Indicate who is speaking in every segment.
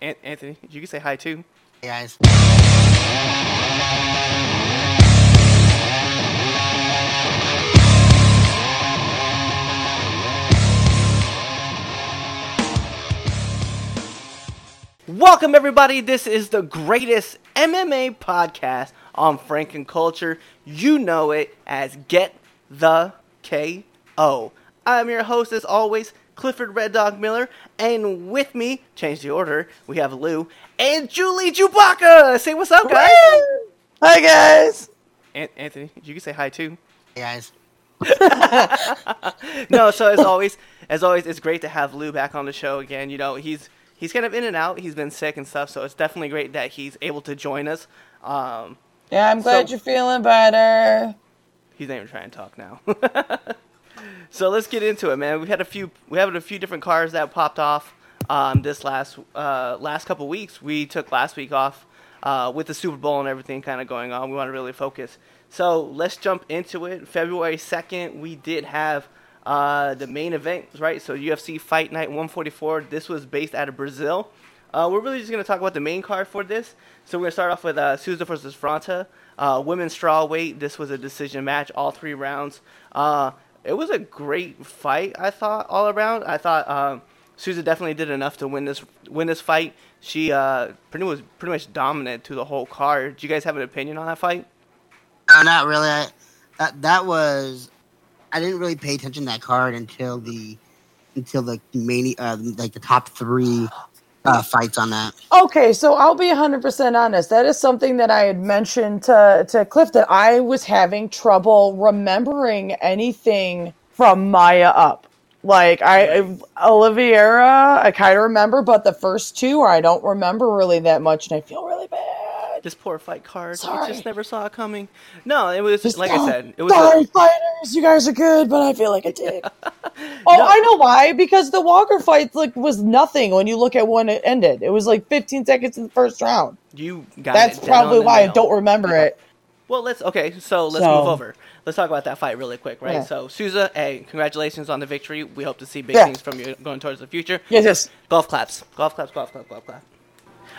Speaker 1: An- Anthony, you can say hi too.
Speaker 2: Hey guys.
Speaker 1: Welcome everybody. This is the greatest MMA podcast on Franken culture. You know it as Get the KO. I'm your host as always, Clifford Red Dog Miller, and with me, change the order, we have Lou and Julie Chewbacca. Say what's up, guys.
Speaker 3: Hi guys.
Speaker 1: An- Anthony, you can say hi too.
Speaker 2: Hey guys.
Speaker 1: no, so as always, as always, it's great to have Lou back on the show again. You know, he's he's kind of in and out. He's been sick and stuff, so it's definitely great that he's able to join us. Um,
Speaker 3: Yeah, I'm glad
Speaker 1: So-
Speaker 3: you're feeling better.
Speaker 1: he's not even trying to talk now. so let's get into it, man. We've had a few we have a few different cars that popped off um, this last uh, last couple weeks. We took last week off uh, with the Super Bowl and everything kind of going on. We want to really focus. So let's jump into it. February second, we did have uh, the main event, right? So UFC Fight Night 144. This was based out of Brazil. Uh, we're really just going to talk about the main card for this. So we're going to start off with uh, Souza versus Frota. Uh, women's straw weight. This was a decision match, all three rounds. Uh, it was a great fight, I thought, all around. I thought um, definitely did enough to win this win this fight. She uh, pretty was pretty much dominant to the whole card. Do you guys have an opinion on that fight?
Speaker 2: No, not really. I, that that was. I didn't really pay attention to that card until the until the main uh, like the top three uh, fights on that.
Speaker 3: Okay, so I'll be 100% honest. That is something that I had mentioned to, to Cliff that I was having trouble remembering anything from Maia up. Like I Oliveira, I kind of remember, but the first two I don't remember really that much, and I feel really bad.
Speaker 1: This poor fight card. I
Speaker 3: Sorry.
Speaker 1: just never saw it coming. No, it was
Speaker 3: Just-
Speaker 1: like I said. It was
Speaker 3: Sorry,
Speaker 1: a,
Speaker 3: fighters, you guys are good, but I feel like a dick. oh, I know why. Because the Walker fight like was nothing when you look at when it ended. It was like 15 seconds in the first round.
Speaker 1: you got
Speaker 3: That's probably why I don't remember it.
Speaker 1: Well, let's okay. So let's
Speaker 3: So-
Speaker 1: move over. Let's talk about that fight really quick, right?
Speaker 3: Yeah.
Speaker 1: So Souza, hey, congratulations on the victory. We hope to see big
Speaker 3: Yeah.
Speaker 1: things from you going towards the future.
Speaker 3: Yes, yes.
Speaker 1: Golf claps, golf claps, golf claps, golf clap.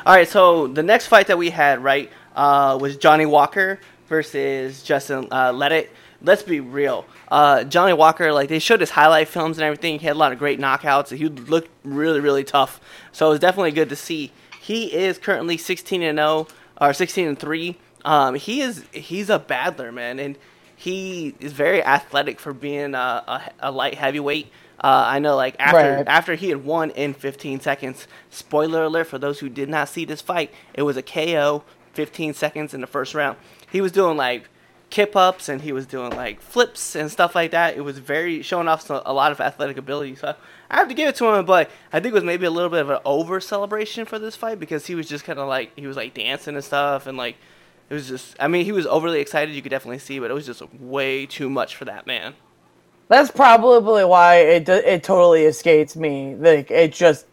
Speaker 1: All right, so the next fight that we had, right, uh, was Johnny Walker versus Justin uh, Ledet. Let's be real. Uh, Johnny Walker, like they showed his highlight films and everything. He had a lot of great knockouts. He looked really, really tough. So it was definitely good to see. He is currently 16 and 0 or 16 and 3. Um, he is he's a battler, man, and he is very athletic for being a, a, a light heavyweight. Uh, I know, like after
Speaker 3: Right.
Speaker 1: after he had won in 15 seconds. Spoiler alert for those who did not see this fight. It was a KO, 15 seconds in the first round. He was doing like kip ups and he was doing like flips and stuff like that. It was very showing off some, a lot of athletic ability. So I have to give it to him, but I think it was maybe a little bit of an over celebration for this fight because he was just kind of like he was like dancing and stuff and like it was just. I mean, he was overly excited. You could definitely see, but it was just way too much for that man.
Speaker 3: That's probably why it it totally escapes me. Like it just,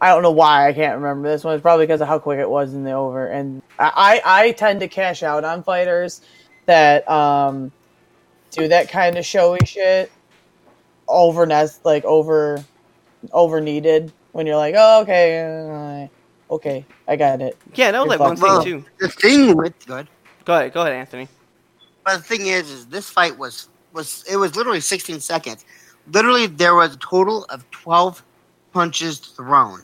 Speaker 3: I don't know why I can't remember this one. It's probably because of how quick it was in the over. And I I I tend to cash out on fighters that um do that kind of showy shit over nest like over over needed when you're like oh okay uh, okay I got it.
Speaker 1: Yeah, that was
Speaker 3: You're
Speaker 1: like one thing
Speaker 2: Well,
Speaker 1: too.
Speaker 2: the thing with good,
Speaker 1: Go ahead, go ahead, Anthony.
Speaker 2: but the thing is, is this fight was was it was literally 16 seconds. Literally, there was a total of 12 punches thrown,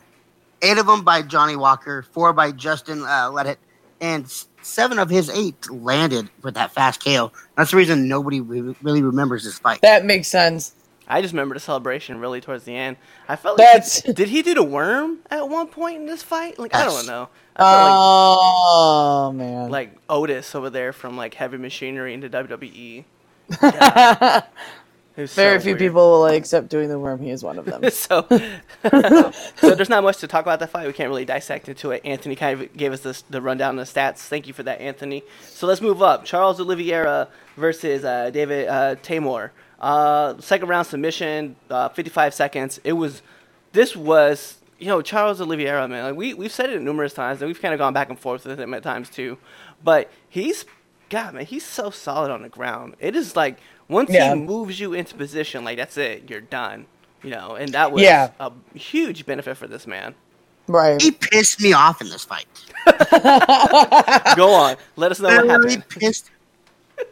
Speaker 2: eight of them by Johnny Walker, four by Justin uh, Ledet, and seven of his eight landed with that fast KO. That's the reason nobody re- really remembers this fight.
Speaker 3: That makes sense.
Speaker 1: I just remember the celebration really towards the end. I felt like
Speaker 3: That's
Speaker 1: did he do the worm at one point in this fight? Like I don't know. I felt
Speaker 3: oh man.
Speaker 1: like like Otis over there from like Heavy Machinery into WWE.
Speaker 3: Very
Speaker 1: so
Speaker 3: few
Speaker 1: weird.
Speaker 3: people will accept doing the worm. He is one of them.
Speaker 1: so, so there's not much to talk about that fight. We can't really dissect into it. Anthony kind of gave us this, the rundown of the stats. Thank you for that, Anthony. So let's move up. Charles Oliveira versus uh, David uh, Teymur. Uh, second round submission, uh, 55 seconds. It was, this was, you know, Charles Oliveira, man. Like we we've said it numerous times, and we've kind of gone back and forth with him at times too. But he's, God, man, he's so solid on the ground. It is like once
Speaker 3: Yeah.
Speaker 1: he moves you into position, like that's it, you're done. You know, and that was
Speaker 3: Yeah.
Speaker 1: a huge benefit for this man.
Speaker 3: Right.
Speaker 2: He pissed me off in this fight.
Speaker 1: Go on. Let us know what
Speaker 2: Literally
Speaker 1: happened.
Speaker 2: pissed.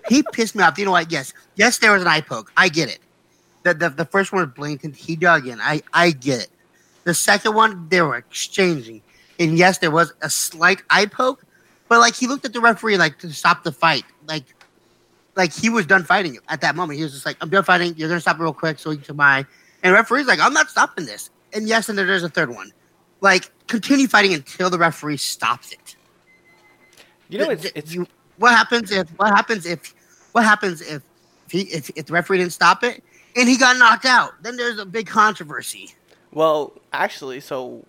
Speaker 2: He pissed me off. You know what? Yes, yes, there was an eye poke. I get it. The the, the first one was blatant. He dug in. I I get it. The second one, they were exchanging, and yes, there was a slight eye poke, but like he looked at the referee like to stop the fight, like like he was done fighting at that moment. He was just like, "I'm done fighting. You're gonna stop real quick, so you can buy." And the referee's like, "I'm not stopping this." And yes, and there's a third one. Like continue fighting until the referee stops it.
Speaker 1: You know, it's, it's
Speaker 2: you- what happens if what happens if what happens if if, he, if if the referee didn't stop it and he got knocked out? Then there's a big controversy.
Speaker 1: Well, actually, so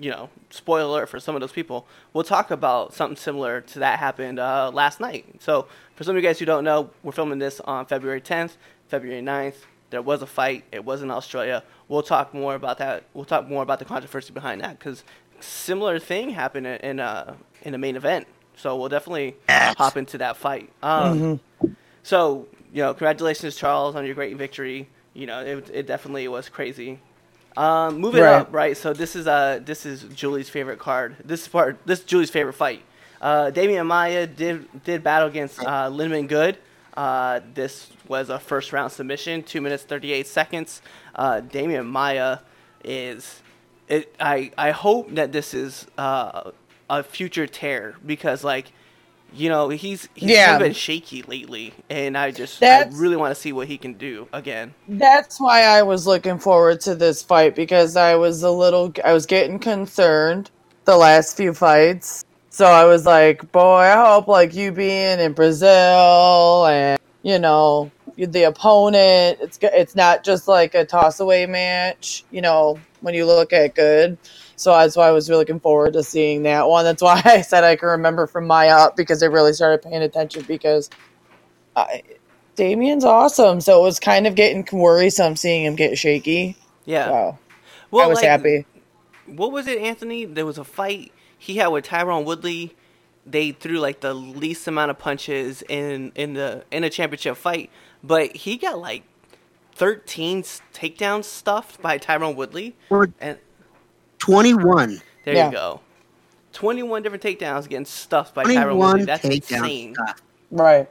Speaker 1: you know, spoiler alert for some of those people. We'll talk about something similar to that happened uh, last night. So, for some of you guys who don't know, we're filming this on February 10th, February 9th. There was a fight. It was in Australia. We'll talk more about that. We'll talk more about the controversy behind that because similar thing happened in in, uh, in the main event. So we'll definitely
Speaker 2: Yes.
Speaker 1: hop into that fight. Um, So, you know, congratulations, Charles, on your great victory. You know, it, it definitely was crazy. Um, moving
Speaker 3: Right.
Speaker 1: up, right? So this is uh this is Julie's favorite card. This is part this is Julie's favorite fight. Uh, Demian Maia did did battle against uh, Lyman Good. Uh, this was a first round submission, two minutes thirty eight seconds. Uh, Demian Maia is it. I I hope that this is uh, a future tear because like you know he's he's
Speaker 3: Yeah.
Speaker 1: kind of been shaky lately, and I just I really want to see what he can do again.
Speaker 3: That's why I was looking forward to this fight because I was a little, I was getting concerned the last few fights. So I was like, boy, I hope like you being in Brazil and you know the opponent, it's it's not just like a toss away match. You know when you look at good. So that's why I was really looking forward to seeing that one. That's why I said I can remember from my up because I really started paying attention because I, Demian's awesome. So it was kind of getting worrisome seeing him get shaky.
Speaker 1: Yeah.
Speaker 3: Wow.
Speaker 1: Well,
Speaker 3: I was
Speaker 1: like,
Speaker 3: happy.
Speaker 1: What was it, Anthony? There was a fight he had with Tyrone Woodley. They threw like the least amount of punches in in the in a championship fight, but he got like thirteen takedowns stuffed by Tyrone Woodley,
Speaker 2: Or
Speaker 1: and
Speaker 2: twenty one.
Speaker 1: there
Speaker 3: Yeah.
Speaker 1: you go. Twenty-one different takedowns getting stuffed by Tyrone
Speaker 2: Twenty
Speaker 1: Woodley. That's
Speaker 2: takedown
Speaker 1: insane.
Speaker 2: stuff.
Speaker 3: Right.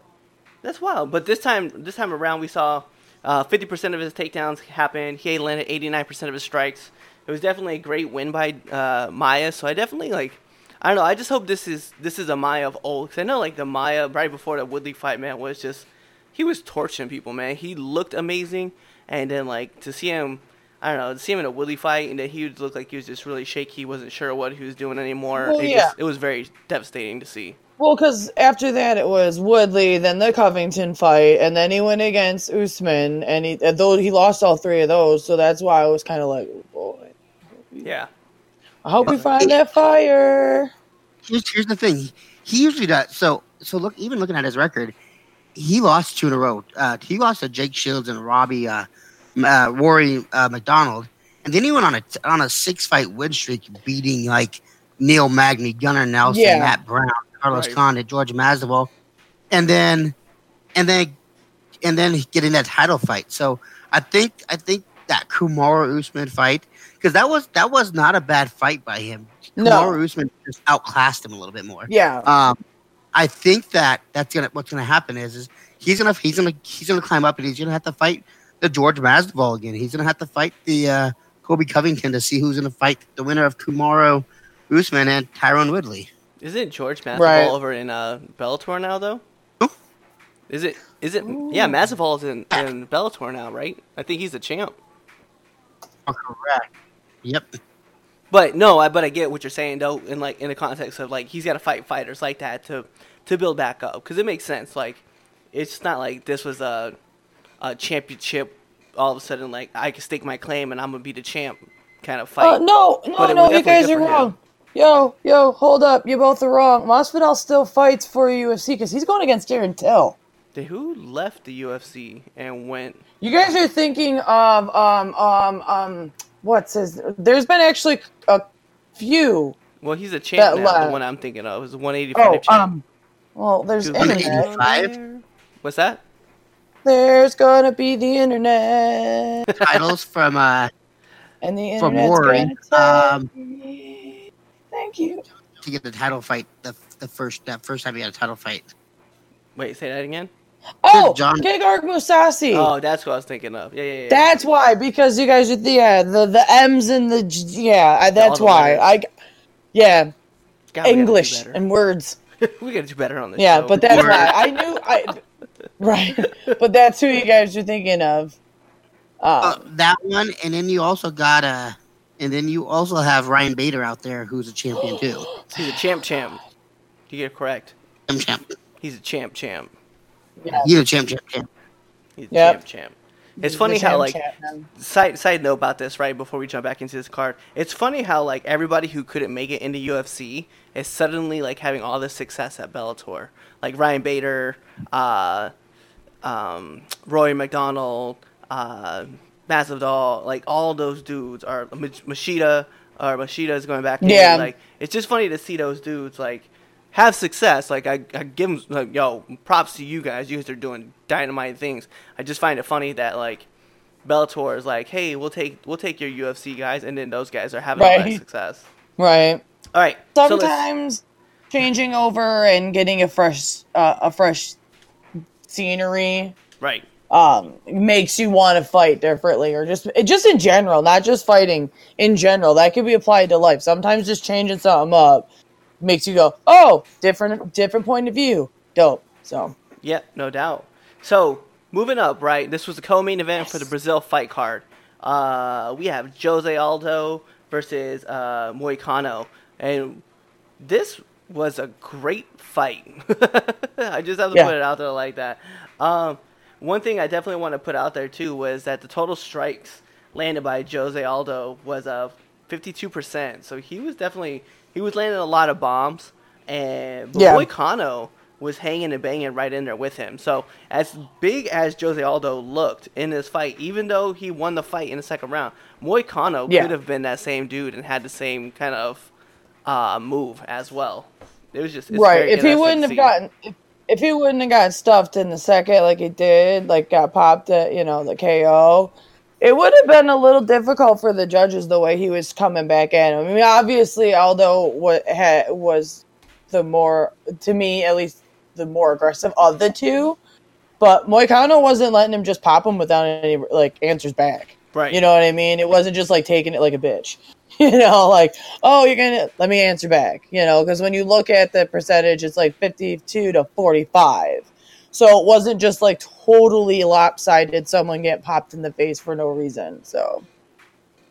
Speaker 1: That's wild. But this time, this time around, we saw uh, fifty percent of his takedowns happen. He landed eighty-nine percent of his strikes. It was definitely a great win by uh, Maia. So I definitely like. I don't know. I just hope this is this is a Maia of old. Cause I know like the Maia right before the Woodley fight, man, was just he was torching people, man. He looked amazing, and then like to see him. I don't know, to see him in a Woodley fight, and then he would look like he was just really shaky. He wasn't sure what he was doing anymore.
Speaker 3: Well,
Speaker 1: it,
Speaker 3: yeah.
Speaker 1: just, it was very devastating to see.
Speaker 3: Well, because after that it was Woodley, then the Covington fight, and then he went against Usman, and he though he lost all three of those, so that's why I was kind of like, oh, boy,
Speaker 1: Yeah.
Speaker 3: I hope we find that fire.
Speaker 2: Here's here's the thing. He, he usually does. So so look, even looking at his record, he lost two in a row. Uh, he lost to Jake Shields and Robbie uh, uh, Rory uh, MacDonald, and then he went on a on a six fight win streak, beating like Neil Magny, Gunnar Nelson,
Speaker 3: Yeah.
Speaker 2: Matt Brown, Carlos
Speaker 1: Right.
Speaker 2: Condit, George Masvidal, and then and then and then getting that title fight. So I think I think that Kamaru Usman fight because that was that was not a bad fight by him.
Speaker 3: No.
Speaker 2: Kamaru Usman just outclassed him a little bit more.
Speaker 3: Yeah,
Speaker 2: Um, I think that that's gonna what's gonna happen is is he's gonna he's gonna he's gonna climb up and he's gonna have to fight the George Masvidal again. He's gonna have to fight the uh, Colby Covington to see who's gonna fight the winner of Kamaru Usman and Tyrone Woodley.
Speaker 1: Isn't George Masvidal
Speaker 3: Right.
Speaker 1: over in uh, Bellator now, though?
Speaker 2: Who?
Speaker 1: Is it? Is it? Yeah, Masvidal is in, in Bellator now, right? I think he's the champ.
Speaker 2: Oh, correct. Yep.
Speaker 1: But no, I, but I get what you're saying though, in like in the context of like he's got to fight fighters like that to to build back up because it makes sense. Like it's not like this was a a championship. All of a sudden, like I can stake my claim and I'm gonna be the champ kind of fight.
Speaker 3: Uh, no, no, no, you guys are
Speaker 1: for him.
Speaker 3: wrong. Yo, yo, hold up. You both are wrong. Masvidal still fights for UFC because he's going against Darren Till.
Speaker 1: Who left the UFC and went?
Speaker 3: You guys are thinking of um um um what's his? There's been actually a few.
Speaker 1: Well, he's a champ
Speaker 3: That
Speaker 1: now. The one I'm thinking of is 185
Speaker 3: Oh,
Speaker 1: champ.
Speaker 3: um, well, there's
Speaker 1: Dude,
Speaker 3: internet.
Speaker 1: What's that?
Speaker 3: There's gonna be the internet.
Speaker 2: Titles from uh
Speaker 3: And the
Speaker 2: For
Speaker 3: internet's
Speaker 2: more, um.
Speaker 3: Thank you.
Speaker 2: to get the title fight. The the first that first time he had a title fight.
Speaker 1: Wait, say that again.
Speaker 3: Oh,
Speaker 2: John-
Speaker 3: Gegard Mousasi.
Speaker 1: Oh, that's what I was thinking of. Yeah, yeah, yeah.
Speaker 3: That's why, because you guys are the yeah, the the M's and the G- yeah. I, that's
Speaker 1: the
Speaker 3: why.
Speaker 1: letters.
Speaker 3: I yeah,
Speaker 1: God, we gotta do
Speaker 3: English
Speaker 1: better.
Speaker 3: and words.
Speaker 1: we gotta do better on this.
Speaker 3: Yeah,
Speaker 1: show.
Speaker 3: but that's
Speaker 2: Word.
Speaker 3: why I knew I right. But that's who you guys are thinking of.
Speaker 2: Uh,
Speaker 3: Um,
Speaker 2: that one, and then you also got a, and then you also have Ryan Bader out there, who's a champion too.
Speaker 1: he's a champ, champ. You get it correct.
Speaker 2: Champ, champ.
Speaker 1: He's a champ, champ.
Speaker 3: Yeah.
Speaker 2: He's a champ, champ, champ.
Speaker 1: He's
Speaker 3: Yep.
Speaker 1: champ, champ. It's funny how like
Speaker 3: chat, man.
Speaker 1: side side note about this right before we jump back into this card. It's funny how like everybody who couldn't make it into UFC is suddenly like having all this success at Bellator. Like Ryan Bader, uh, um, Roy MacDonald, uh, Masvidal, like all those dudes are Mach- Machida or Machida is going back. in.
Speaker 3: Yeah.
Speaker 1: like it's just funny to see those dudes like have success. Like I, I give them like yo, props to you guys. You guys are doing dynamite things. I just find it funny that like Bellator is like, hey, we'll take we'll take your UFC guys, and then those guys are having
Speaker 3: Right.
Speaker 1: success.
Speaker 3: Right.
Speaker 1: All right, so
Speaker 3: Sometimes changing over and getting a fresh uh, a fresh scenery
Speaker 1: right,
Speaker 3: um makes you want to fight differently or just just in general not just fighting in general that could be applied to life sometimes just changing something up makes you go oh different different point of view dope so
Speaker 1: yeah, no doubt. So moving up, right? This was the co-main event for the Brazil fight card. Uh, we have Jose Aldo versus uh, Moicano, and this was a great fight. I just have to
Speaker 3: Yeah.
Speaker 1: put it out there like that. Um, one thing I definitely want to put out there too was that the total strikes landed by Jose Aldo was uh, 52%. So he was definitely he was landing a lot of bombs, and
Speaker 3: Yeah.
Speaker 1: Moicano was hanging and banging right in there with him. So as big as Jose Aldo looked in this fight, even though he won the fight in the second round, Moicano
Speaker 3: Yeah.
Speaker 1: could have been that same dude and had the same kind of uh, move as well. It was just it's
Speaker 3: right if he wouldn't have gotten if, if he wouldn't have gotten stuffed in the second like he did like got popped at you know the ko it would have been a little difficult for the judges the way he was coming back at him i mean obviously aldo wa- ha- was the more to me at least the more aggressive of the two but moicano wasn't letting him just pop him without any like answers back
Speaker 1: right.
Speaker 3: you know what I mean? It wasn't just like taking it like a bitch. You know, like, oh, you're going to let me answer back, you know, because when you look at the percentage, it's like 52 to 45. So it wasn't just like totally lopsided someone get popped in the face for no reason. So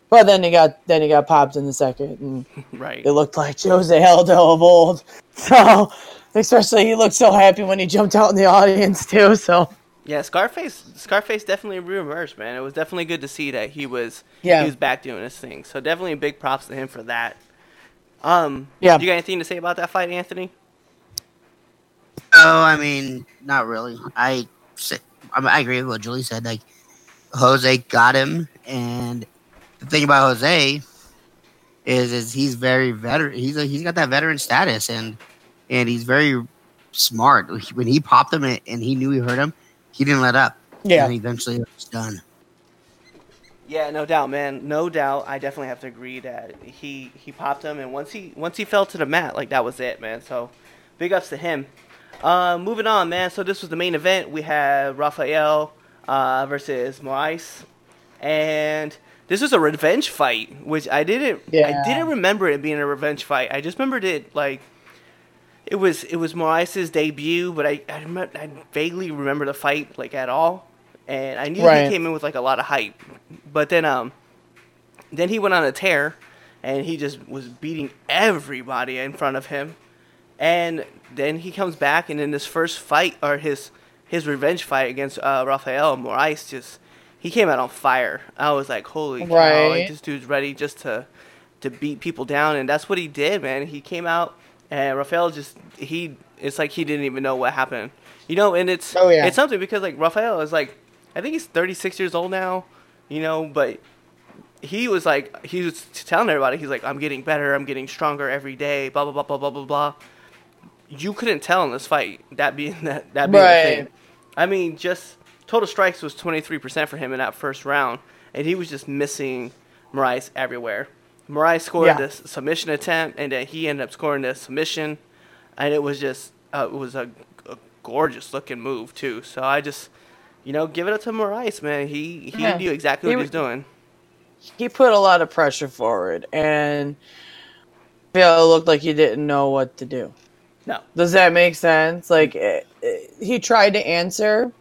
Speaker 3: but then he got then he got popped in the second and
Speaker 1: right.
Speaker 3: it looked like Jose Aldo of old. So especially he looked so happy when he jumped out in the audience too. So
Speaker 1: Yeah, Scarface. Scarface definitely reemerged, man. It was definitely good to see that he was
Speaker 3: Yeah.
Speaker 1: he was back doing his thing. So definitely big props to him for that. Um,
Speaker 3: Yeah.
Speaker 1: You got anything to say about that fight, Anthony?
Speaker 2: Oh, I mean, not really. I, I, agree with what Julie said. Like, Jose got him, and the thing about Jose is, is he's very veteran. He's a, he's got that veteran status, and and he's very smart. When he popped him and and he knew he hurt him, he didn't let up.
Speaker 3: yeah.
Speaker 2: and eventually it was done.
Speaker 1: Yeah, no doubt, man. No doubt. I definitely have to agree that he he popped him, and once he once he fell to the mat, like that was it, man. So big ups to him. Uh, moving on, man. So this was the main event. We had Rafael uh, versus Moraes, and this was a revenge fight, which I didn't
Speaker 3: Yeah.
Speaker 1: I didn't remember it being a revenge fight. I just remembered it like it was it was Moraes' debut, but I I, remember, I vaguely remember the fight like at all, and I knew
Speaker 3: Right.
Speaker 1: he came in with like a lot of hype, but then um then he went on a tear, and he just was beating everybody in front of him, and then he comes back and in his first fight or his his revenge fight against uh, Rafael Moraes just he came out on fire. I was like, holy cow, like, this dude's ready just to to beat people down, and that's what he did, man. He came out and Rafael just he it's like he didn't even know what happened, you know. And it's
Speaker 3: Oh, yeah.
Speaker 1: it's something because like Rafael is like I think he's 36 years old now, you know, but he was like he was telling everybody he's like I'm getting better, I'm getting stronger every day, blah blah blah blah blah blah blah. You couldn't tell in this fight that being that that being
Speaker 3: Right.
Speaker 1: the thing. I mean, just total strikes was 23% for him in that first round, and he was just missing Moraes everywhere. Moraes scored
Speaker 3: Yeah.
Speaker 1: this submission attempt, and then he ended up scoring the submission, and it was just uh, it was a, a gorgeous looking move too. So I just, you know, give it up to Moraes, man. He he
Speaker 3: Yeah.
Speaker 1: knew exactly
Speaker 3: He
Speaker 1: what he was doing.
Speaker 3: he put a lot of pressure forward, and yeah, it looked like he didn't know what to do.
Speaker 1: No,
Speaker 3: Does that make sense? Like it, it- he tried to answer,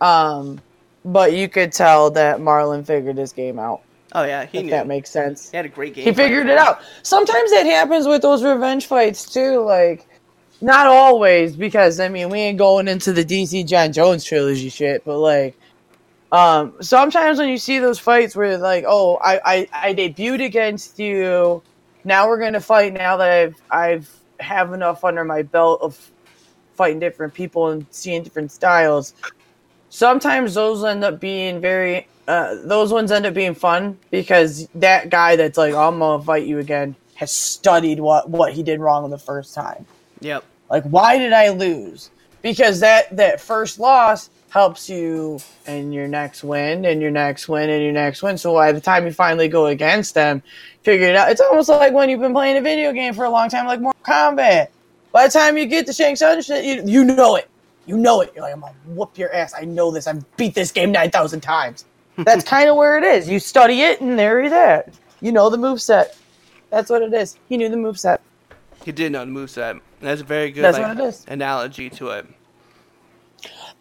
Speaker 3: um, but you could tell that Marlon figured his game out.
Speaker 1: oh yeah, he
Speaker 3: if
Speaker 1: knew.
Speaker 3: that makes sense.
Speaker 1: he had a great game.
Speaker 3: He figured it out. Sometimes that happens with those revenge fights too. Like, not always, because I mean, we ain't going into the DC Jon Jones trilogy shit, but like, um, sometimes when you see those fights where like, oh, I I, I debuted against you, now we're gonna fight. Now that I've I've have enough under my belt of fighting different people and seeing different styles. Sometimes those end up being very uh, those ones end up being fun because that guy that's like, I'm gonna fight you again, has studied what what he did wrong the first time.
Speaker 1: Yep.
Speaker 3: Like, why did I lose? Because that that first loss helps you in your next win and your next win and your next win. So by the time you finally go against them, figure it out. It's almost like when you've been playing a video game for a long time, like Mortal Kombat. By the time you get to Shang Tsung shit, you, you know it. You know it. You're like, I'm gonna whoop your ass. I know this. I've beat this game nine thousand times. That's kind of where it is. You study it, and there it is. You know the moveset. That's what it is. He knew the moveset.
Speaker 1: He did know the moveset. And That's a very good
Speaker 3: That's
Speaker 1: like,
Speaker 3: what it is.
Speaker 1: analogy to it.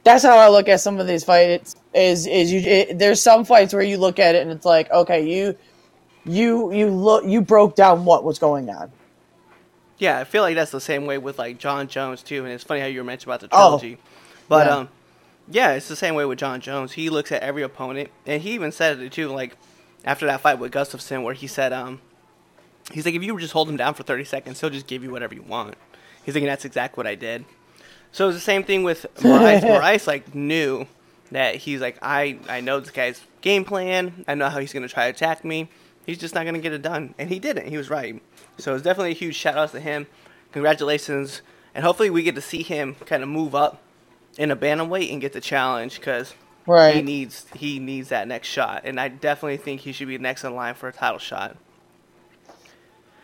Speaker 3: That's how I look at some of these fights. Is is you? It, there's some fights where you look at it and it's like, okay, you, you, you look, you broke down what was going on.
Speaker 1: Yeah, I feel like that's the same way with like Jon Jones too, and it's funny how you were mentioned about the
Speaker 3: Oh.
Speaker 1: trilogy. But
Speaker 3: Yeah.
Speaker 1: um yeah, it's the same way with Jon Jones. He looks at every opponent and he even said it too, like after that fight with Gustafsson where he said, um he's like if you just hold him down for thirty seconds, he'll just give you whatever you want. He's like, and that's exactly what I did. So it's the same thing with Moraes. Moraes like knew that he's like, I, I know this guy's game plan. I know how he's gonna try to attack me. He's just not gonna get it done, and he didn't. He was right. So it's definitely a huge shout out to him. Congratulations, and hopefully we get to see him kind of move up in a bantamweight and get the challenge because
Speaker 3: right.
Speaker 1: he needs he needs that next shot, and I definitely think he should be next in line for a title shot.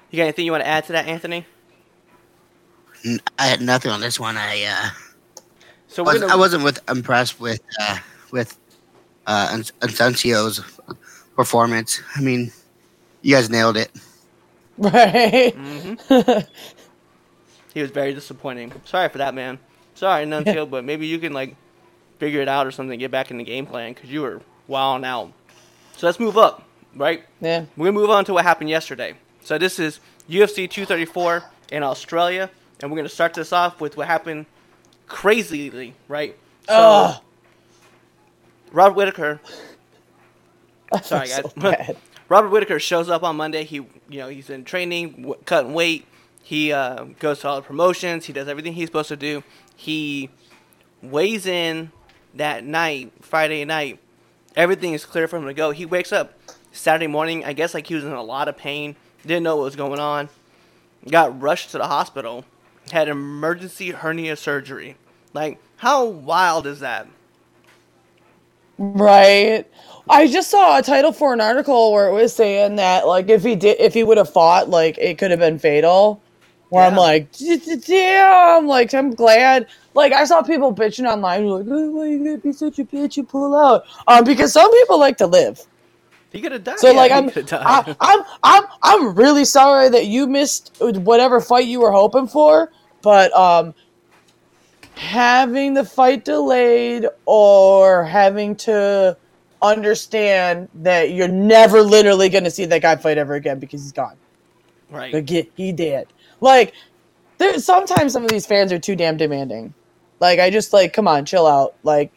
Speaker 1: You got anything you want to add to that, Anthony?
Speaker 2: N- I had nothing on this one. I uh,
Speaker 1: So we're
Speaker 2: was,
Speaker 1: gonna,
Speaker 2: I wasn't with impressed with uh, with uh, An- performance. I mean, you guys nailed it.
Speaker 3: Right.
Speaker 1: Mm-hmm. He was very disappointing. Sorry for that, man. Sorry, Nuncio, but maybe you can like figure it out or something, get back in the game plan because you were wilding out. So let's move up, right?
Speaker 3: yeah.
Speaker 1: We're gonna move on to what happened yesterday. So this is UFC 234 in Australia, and we're gonna start this off with what happened crazily, right? So
Speaker 3: Ugh.
Speaker 1: Robert Whitaker. Sorry,
Speaker 3: So
Speaker 1: guys.
Speaker 3: bad.
Speaker 1: Robert Whitaker shows up on Monday. He, you know, he's in training, w- cutting weight. He uh, goes to all the promotions. He does everything he's supposed to do. He weighs in that night, Friday night. Everything is clear for him to go. He wakes up Saturday morning. I guess like he was in a lot of pain. Didn't know what was going on. Got rushed to the hospital. Had emergency hernia surgery. Like, how wild is that?
Speaker 3: Right. I just saw a title for an article where it was saying that like if he did if he would have fought like it could have been fatal. Where I'm like, "D- d- damn, like I'm glad. Like I saw people bitching online like, oh, why you gonna be such a bitch and pull out? Um, because some people like to live.
Speaker 1: He could have died.
Speaker 3: So
Speaker 1: Yeah,
Speaker 3: like I'm. I, I'm I'm I'm really sorry that you missed whatever fight you were hoping for, but um, having the fight delayed or having to understand that you're never literally going to see that guy fight ever again because he's gone.
Speaker 1: right.
Speaker 3: Like he, he did. Like there sometimes some of these fans are too damn demanding. Like I just like come on, chill out. Like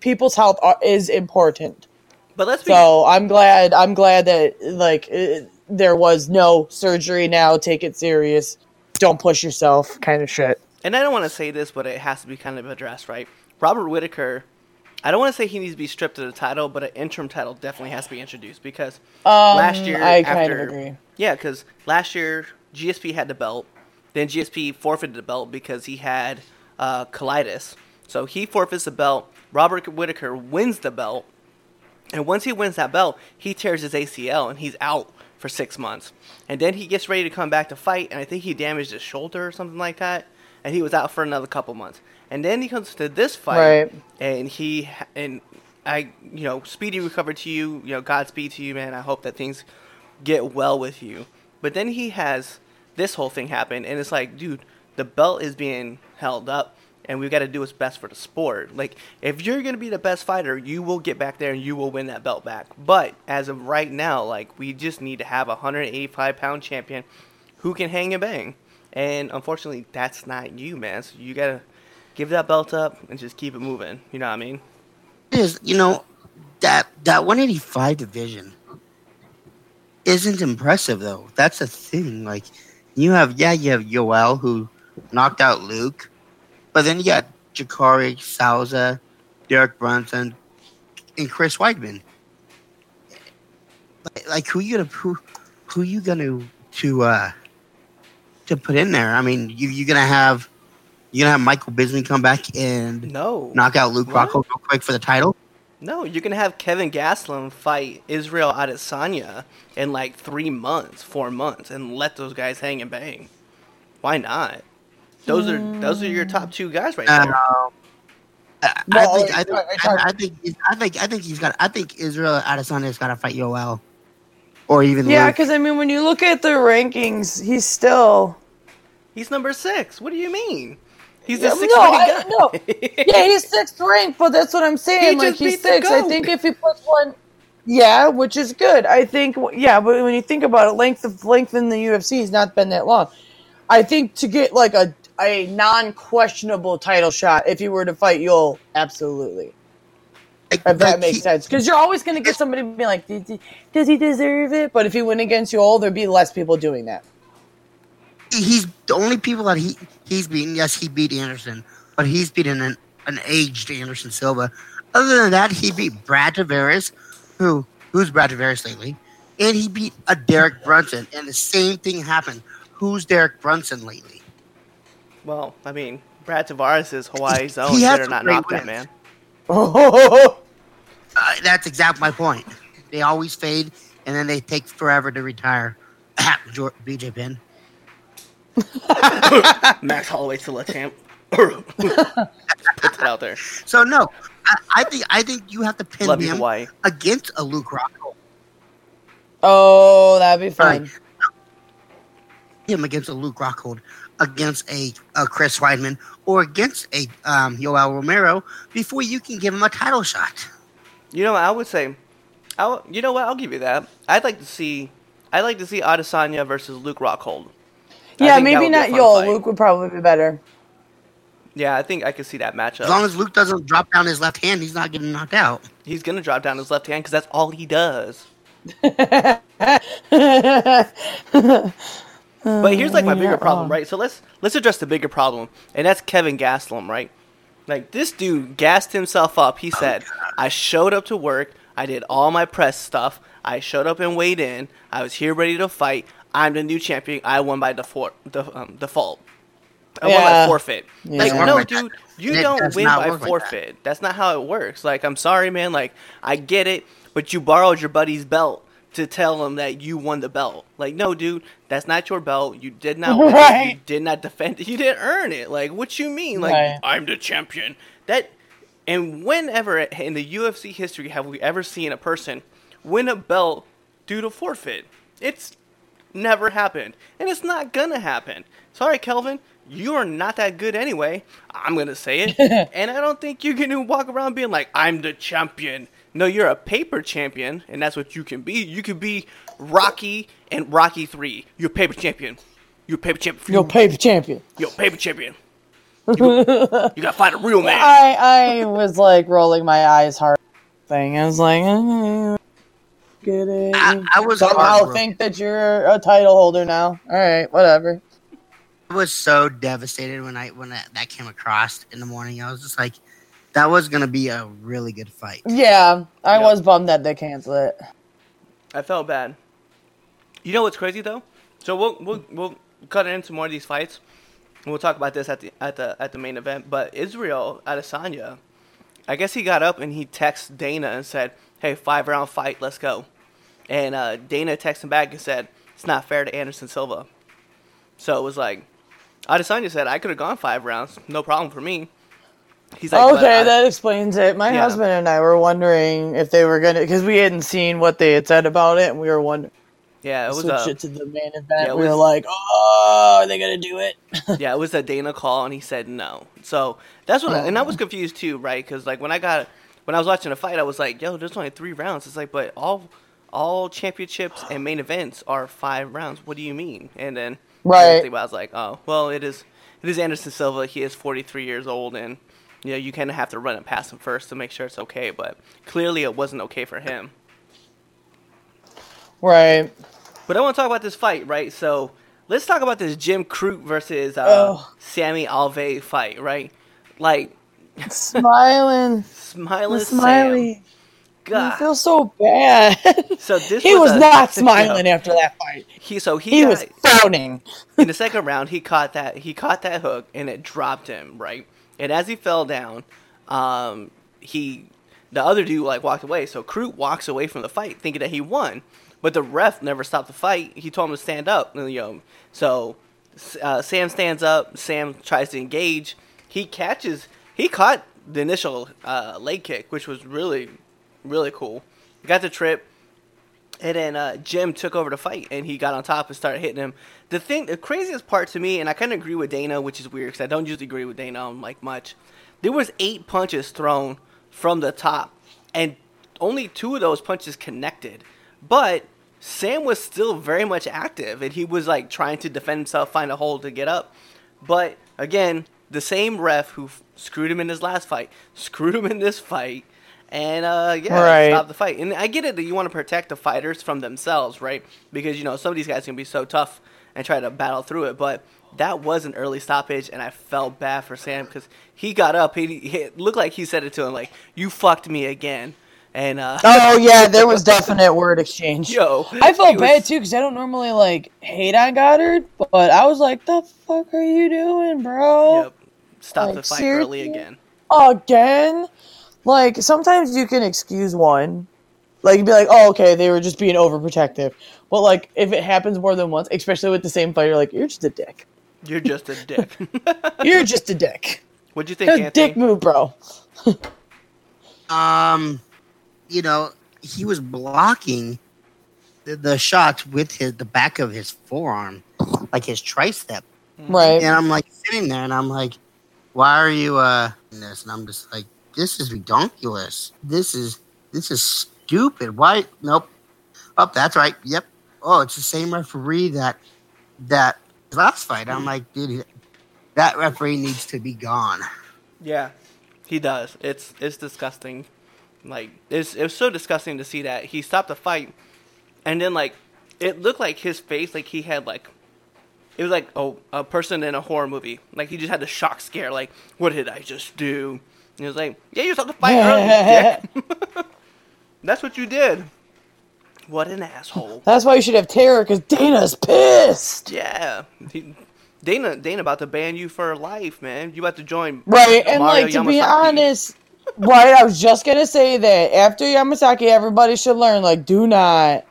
Speaker 3: people's health are, is important.
Speaker 1: But let's be
Speaker 3: So I'm glad. I'm glad that like uh, there was no surgery. Now take it serious. Don't push yourself. Kind of shit.
Speaker 1: and I don't want to say this, but it has to be kind of addressed, right? Robert Whitaker, I don't want to say he needs to be stripped of the title, but an interim title definitely has to be introduced because
Speaker 3: Um,
Speaker 1: last year,
Speaker 3: I
Speaker 1: after,
Speaker 3: kind of agree.
Speaker 1: yeah, because last year GSP had the belt, then GSP forfeited the belt because he had uh, colitis, so he forfeits the belt. Robert Whitaker wins the belt, And once he wins that belt, he tears his ACL and he's out for six months. And then he gets ready to come back to fight, and I think he damaged his shoulder or something like that, and he was out for another couple months. And then he comes to this fight,
Speaker 3: Right.
Speaker 1: and he and I, you know, speedy recovery to you. You know, Godspeed to you, man. I hope that things get well with you. But then he has this whole thing happen, and it's like, dude, the belt is being held up, and we've got to do what's best for the sport. Like, if you're gonna be the best fighter, you will get back there and you will win that belt back. But as of right now, like, we just need to have a 185 pound champion who can hang and bang. And unfortunately, that's not you, man. So you gotta give that belt up and just keep it moving. You know what I mean?
Speaker 2: is you know that that 185 division isn't impressive though. That's the thing. Like you have yeah, you have Yoel who knocked out Luke, but then you got Jacare, Souza, Derek Brunson, and Chris Weidman. Like, like who you gonna who who you gonna to uh to put in there? I mean, you you gonna have you gonna have Michael Bisping come back and
Speaker 1: No.
Speaker 2: knock out Luke
Speaker 1: What?
Speaker 2: Rocco real quick for the title?
Speaker 1: No, you're gonna have Kelvin Gastelum fight Israel Adesanya in like three months, four months, and let those guys hang and bang. Why not? Those are those are your top two guys right
Speaker 2: Uh,
Speaker 1: there.
Speaker 2: I,
Speaker 3: Well,
Speaker 2: I think I
Speaker 3: I-
Speaker 2: think
Speaker 3: I-
Speaker 2: I, I think he's- I think I think he's got I think Israel Adesanya's got to fight Yoel, or even
Speaker 3: Yeah, because I mean, when you look at the rankings, he's still
Speaker 1: He's number six. What do you mean? He's
Speaker 3: Yeah,
Speaker 1: the sixth
Speaker 3: no,
Speaker 1: ranked
Speaker 3: I- no. yeah, he's sixth ranked, but that's what I'm saying.
Speaker 1: He
Speaker 3: like
Speaker 1: just
Speaker 3: he's six. I think if he puts one, yeah, which is good. I think yeah, but when you think about it, length of length in the UFC has not been that long. I think to get like a a non questionable title shot, if you were to fight Yul, absolutely. If that makes sense, because you're always going to get somebody being like, "Does he- "Does he deserve it?" But if he went against Yul, there'd be less people doing that.
Speaker 2: He's the only people that he he's beaten. Yes, he beat Anderson, but he's beaten an, an aged Anderson Silva. Other than that, he beat Brad Tavares, who who's Brad Tavares lately, and he beat a Derek Brunson. And the same thing happened. Who's Derek Brunson lately?
Speaker 1: Well, I mean, Brad Tavares is Hawaii's own.
Speaker 2: He
Speaker 1: You better not
Speaker 2: great
Speaker 1: knock that man.
Speaker 3: Oh,
Speaker 2: Uh, that's exactly my point. They always fade, and then they take forever to retire. BJ Penn.
Speaker 1: Max Holloway still a champ. Put that out there.
Speaker 2: So no, I, I think I think you have to pin
Speaker 1: Love
Speaker 2: him
Speaker 1: Hawaii.
Speaker 2: against a Luke Rockhold.
Speaker 3: oh, that'd be fun.
Speaker 2: Right. Him against a Luke Rockhold, against a, a Chris Weidman, or against a um, Yoel Romero before you can give him a title shot.
Speaker 1: You know, what I would say, I w- you know what? I'll give you that. I'd like to see, I'd like to see Adesanya versus Luke Rockhold.
Speaker 3: Yeah, maybe
Speaker 1: would be a
Speaker 3: not
Speaker 1: fun
Speaker 3: Yul.
Speaker 1: fight.
Speaker 3: Luke would probably be better.
Speaker 1: Yeah, I think I could see that matchup.
Speaker 2: As long as Luke doesn't drop down his left hand, he's not getting knocked out.
Speaker 1: He's gonna drop down his left hand because that's all he does. But here's like my bigger problem, right? So let's let's address the bigger problem, and that's Kelvin Gastelum, right? Like this dude gassed himself up. He said, "I showed up to work. I did all my press stuff. I showed up and weighed in. I was here ready to fight. I'm the new champion. I won by default. The, um, default. I won by forfeit.
Speaker 3: Yeah.
Speaker 1: Like no,
Speaker 2: like
Speaker 1: dude,
Speaker 2: that.
Speaker 1: you
Speaker 2: It
Speaker 1: don't win by
Speaker 2: work like that.
Speaker 1: forfeit. That's not how it works. Like I'm sorry, man. Like I get it, but you borrowed your buddy's belt to tell him that you won the belt. Like no, dude, that's not your belt. You did not win it. You did not defend it. You didn't earn it. Like what you mean? Like
Speaker 3: Right.
Speaker 1: I'm the champion. That and whenever in the UFC history have we ever seen a person win a belt due to forfeit? It's never happened, and it's not gonna happen. Sorry, Kelvin, you are not that good anyway. I'm gonna say it, and I don't think you're gonna walk around being like, "I'm the champion." No, you're a paper champion, and that's what you can be. You could be Rocky and Rocky Three. You're a paper champion. You're a paper champion.
Speaker 3: You'll paper champion.
Speaker 1: You're a paper champion. You, you gotta fight a real man.
Speaker 3: I I was like rolling my eyes hard. Thing. I was like, eh, get it.
Speaker 2: I, I was
Speaker 3: Somehow think that you're a title holder now. All right, whatever.
Speaker 2: I was so devastated when I when that, that came across in the morning. I was just like, that was gonna be a really good fight.
Speaker 3: Yeah, I
Speaker 1: Yep.
Speaker 3: was bummed that they canceled it.
Speaker 1: I felt bad. You know what's crazy though? So we'll we'll we'll cut into more of these fights. We'll talk about this at the at the at the main event. But Israel Adesanya I guess he got up and he texted Dana and said, "Hey, five round fight, let's go." And uh, Dana texted him back and said, "It's not fair to Anderson Silva." So it was like, Adesanya said, "I could have gone five rounds, no problem for me." He's like, "But
Speaker 3: okay,
Speaker 1: I-
Speaker 3: that explains it. My
Speaker 1: Yeah.
Speaker 3: husband and I were wondering if they were gonna, because we hadn't seen what they had said about it, and we were wondering.
Speaker 1: yeah, it was
Speaker 3: switch
Speaker 1: a
Speaker 3: it to the main event.
Speaker 1: yeah, it
Speaker 3: we were like, oh, are they gonna do it?
Speaker 1: yeah, it was a Dana call, and he said no. So that's what, I, and I was oh. confused too, right? Because like when I got when I was watching the fight, I was like, "Yo, there's only three rounds." It's like, but all all championships and main events are five rounds. What do you mean? And then
Speaker 3: Right.
Speaker 1: I was like, "Oh, well, it is it is Anderson Silva. He is 43 years old, and you know you kind of have to run it past him first to make sure it's okay." But clearly, it wasn't okay for him.
Speaker 3: Right.
Speaker 1: But I want to talk about this fight, right? So let's talk about this Jim Crute versus uh,
Speaker 3: Oh.
Speaker 1: Sammy Alvey fight, right? Like
Speaker 3: Smiling.
Speaker 1: smiling
Speaker 3: Smiley.
Speaker 1: Sam.
Speaker 3: I feel so bad.
Speaker 1: So this
Speaker 3: he was
Speaker 1: a-
Speaker 3: not smiling after that fight.
Speaker 1: He so he,
Speaker 3: He
Speaker 1: got,
Speaker 3: was frowning.
Speaker 1: in the second round. He caught that he caught that hook and it dropped him right. And as he fell down, um, he the other dude like walked away. So Crute walks away from the fight thinking that he won, but the ref never stopped the fight. He told him to stand up. You know, so uh, Sam stands up. Sam tries to engage. He catches. He caught the initial uh, leg kick, which was really, really cool. Got the trip. And then uh, Jim took over the fight, and he got on top and started hitting him. The thing, the craziest part to me, and I kind of agree with Dana, which is weird because I don't usually agree with Dana on like much. There was eight punches thrown from the top, and only two of those punches connected. But Sam was still very much active, and he was like trying to defend himself, find a hole to get up. But again, the same ref who f- screwed him in his last fight screwed him in this fight, and uh, yeah,
Speaker 3: Right.
Speaker 1: stopped the fight. And I get it that you want to protect the fighters from themselves, right? Because you know some of these guys can be so tough and try to battle through it, but. That was an early stoppage, and I felt bad for Sam because he got up. He, he looked like he said it to him, like "You fucked me again," and uh,
Speaker 3: Oh yeah, there was definite word exchange.
Speaker 1: yo,
Speaker 3: I
Speaker 1: he
Speaker 3: felt
Speaker 1: was-
Speaker 3: bad too because I don't normally like hate on Goddard, but I was like, "The fuck are you doing, bro?"
Speaker 1: Yep, stop the
Speaker 3: Like,
Speaker 1: fight early again.
Speaker 3: Again, like sometimes you can excuse one, like you'd be like, "Oh, okay, they were just being overprotective," but like if it happens more than once, especially with the same fighter, you're like you're just a dick.
Speaker 1: You're just a dick.
Speaker 3: You're just a dick.
Speaker 1: What'd you think, Anthony?
Speaker 3: dick move, bro.
Speaker 2: Um, you know, he was blocking the, the shots with his the back of his forearm, like his tricep.
Speaker 3: Right.
Speaker 2: And I'm like sitting there, and I'm like, "Why are you uh doing this?" And I'm just like, "This is redonkulous. This is this is stupid. Why? Nope. Oh, that's right. Yep. Oh, it's the same referee that that last fight. I'm like, dude, that referee needs to be gone.
Speaker 1: Yeah, he does. It's it's disgusting. Like it's it was so disgusting to see that he stopped the fight, and then like it looked like his face like he had like it was like oh a person in a horror movie like he just had the shock scare like what did I just do? He was like yeah you stopped the fight early, dick. That's what you did. What an asshole.
Speaker 3: That's why you should have terror because Dana's pissed.
Speaker 1: Yeah. He, Dana Dana about to ban you for life, man. You about to join
Speaker 3: Right, and
Speaker 1: Mario
Speaker 3: like to be
Speaker 1: Yamasaki.
Speaker 3: honest, right, I was just gonna say that after Yamasaki, everybody should learn like do not,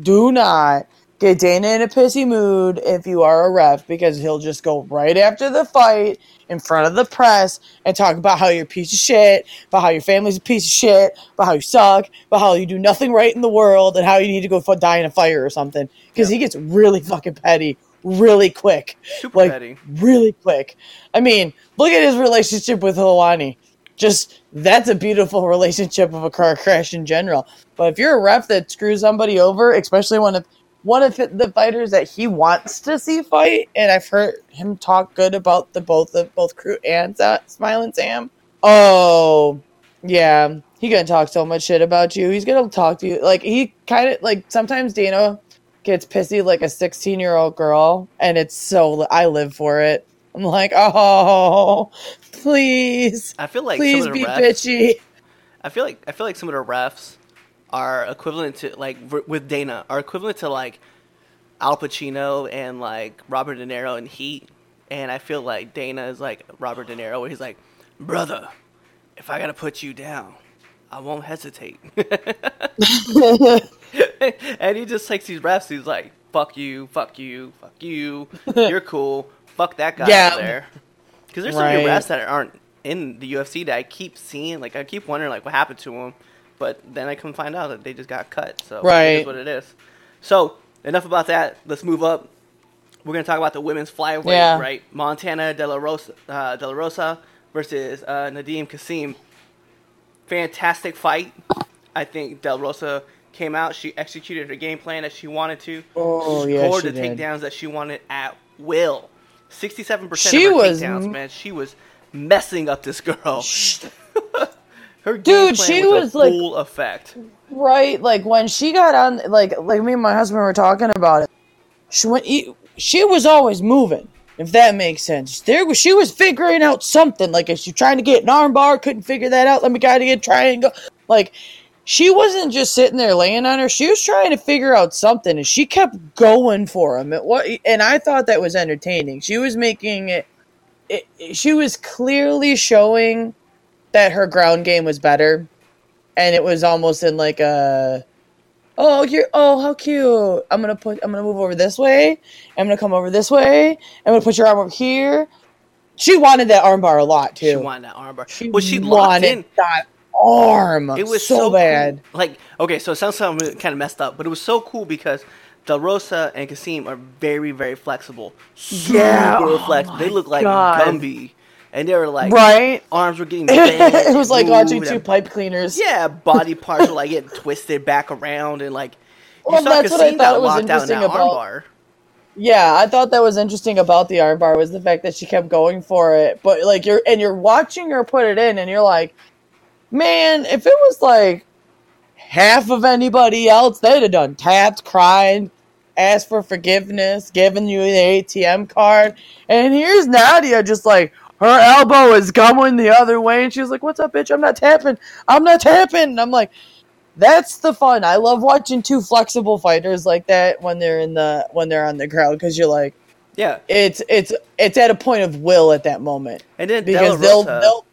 Speaker 3: do not get Dana in a pissy mood if you are a ref because he'll just go right after the fight in front of the press and talk about how you're a piece of shit, about how your family's a piece of shit, about how you suck, about how you do nothing right in the world, and how you need to go f- die in a fire or something. Because he gets really fucking petty really quick
Speaker 1: Super
Speaker 3: like
Speaker 1: petty.
Speaker 3: really quick. I mean, look at his relationship with Helwani. Just that's a beautiful relationship of a car crash in general. But if you're a ref that screws somebody over, especially one of one of the fighters that he wants to see fight, and I've heard him talk good about the both of both Crute and Smiling Sam. Oh, yeah, he gonna talk so much shit about you. He's gonna talk to you. Like he kind of like sometimes Dana gets pissy like a 16 year old girl and it's so i live for it. I'm like oh please.
Speaker 1: I feel like
Speaker 3: please
Speaker 1: some of the
Speaker 3: be
Speaker 1: refs,
Speaker 3: bitchy.
Speaker 1: I feel like I feel like some of the refs are equivalent to like with Dana are equivalent to like Al Pacino and like Robert De Niro in Heat, and I feel like Dana is like Robert De Niro, where he's like, brother, if I gotta put you down, I won't hesitate. and he just takes these reps. He's like, "Fuck you, fuck you, fuck you. You're cool. Fuck that guy
Speaker 3: Yeah.
Speaker 1: over there." Because there's some good
Speaker 3: Right.
Speaker 1: refs that aren't in the UFC that I keep seeing. Like I keep wondering, like, what happened to them. But then I come find out that they just got cut. So it
Speaker 3: Right.
Speaker 1: is what it is. So enough about that. Let's move up. We're gonna talk about the women's flyweight,
Speaker 3: Yeah.
Speaker 1: right? Montana De La Rosa, uh, De La Rosa versus uh, Nadia Kassem. Fantastic fight. I think Del Rosa came out. She executed her game plan as she wanted to.
Speaker 3: Oh,
Speaker 1: she
Speaker 3: yeah,
Speaker 1: scored
Speaker 3: she
Speaker 1: the
Speaker 3: did.
Speaker 1: takedowns that she wanted at will. Sixty-seven percent of her
Speaker 3: was
Speaker 1: takedowns, man. She was messing up this girl. Her
Speaker 3: Dude, she
Speaker 1: was,
Speaker 3: like-
Speaker 1: full effect.
Speaker 3: Right, like when she got on, like like me and my husband were talking about it. She went, she was always moving, if that makes sense. There was she was figuring out something. Like if she trying to get an armbar, couldn't figure that out. Let me try to get a triangle. Like she wasn't just sitting there laying on her. She was trying to figure out something, and she kept going for him. It what, and I thought that was entertaining. She was making it. it she was clearly showing that her ground game was better and it was almost in like a oh you're oh how cute i'm gonna put i'm gonna move over this way i'm gonna come over this way i'm gonna put your arm over here she wanted that armbar a lot too
Speaker 1: She wanted that armbar.
Speaker 3: She
Speaker 1: well, she locked
Speaker 3: wanted
Speaker 1: in.
Speaker 3: that arm
Speaker 1: It was
Speaker 3: so,
Speaker 1: so,
Speaker 3: bad
Speaker 1: Cool. Like, okay, so it sounds kind of messed up, but it was so cool because Del Rosa and Kassem are very, very flexible. Super
Speaker 3: Yeah, oh
Speaker 1: flexible. They look like
Speaker 3: God.
Speaker 1: Gumby, and they were like
Speaker 3: right
Speaker 1: arms were getting bent,
Speaker 3: it was like watching two pipe cleaners
Speaker 1: Yeah, body parts were like getting twisted back around, and like you
Speaker 3: Well,
Speaker 1: saw
Speaker 3: that's what I thought was
Speaker 1: locked out in that
Speaker 3: interesting about-. Yeah, I thought that was interesting about the armbar was the fact that she kept going for it. But like you're and you're watching her put it in and you're like, man, if it was like half of anybody else, they'd have done tapped, cried, asked for forgiveness, given you the ATM card. And here's Nadia just like her elbow is going the other way and she's like, What's up, bitch? I'm not tapping. I'm not tapping. And I'm like, that's the fun. I love watching two flexible fighters like that when they're in the when they're on the ground because you're like
Speaker 1: Yeah,
Speaker 3: it's it's it's at a point of will at that moment
Speaker 1: and then
Speaker 3: because they'll they'll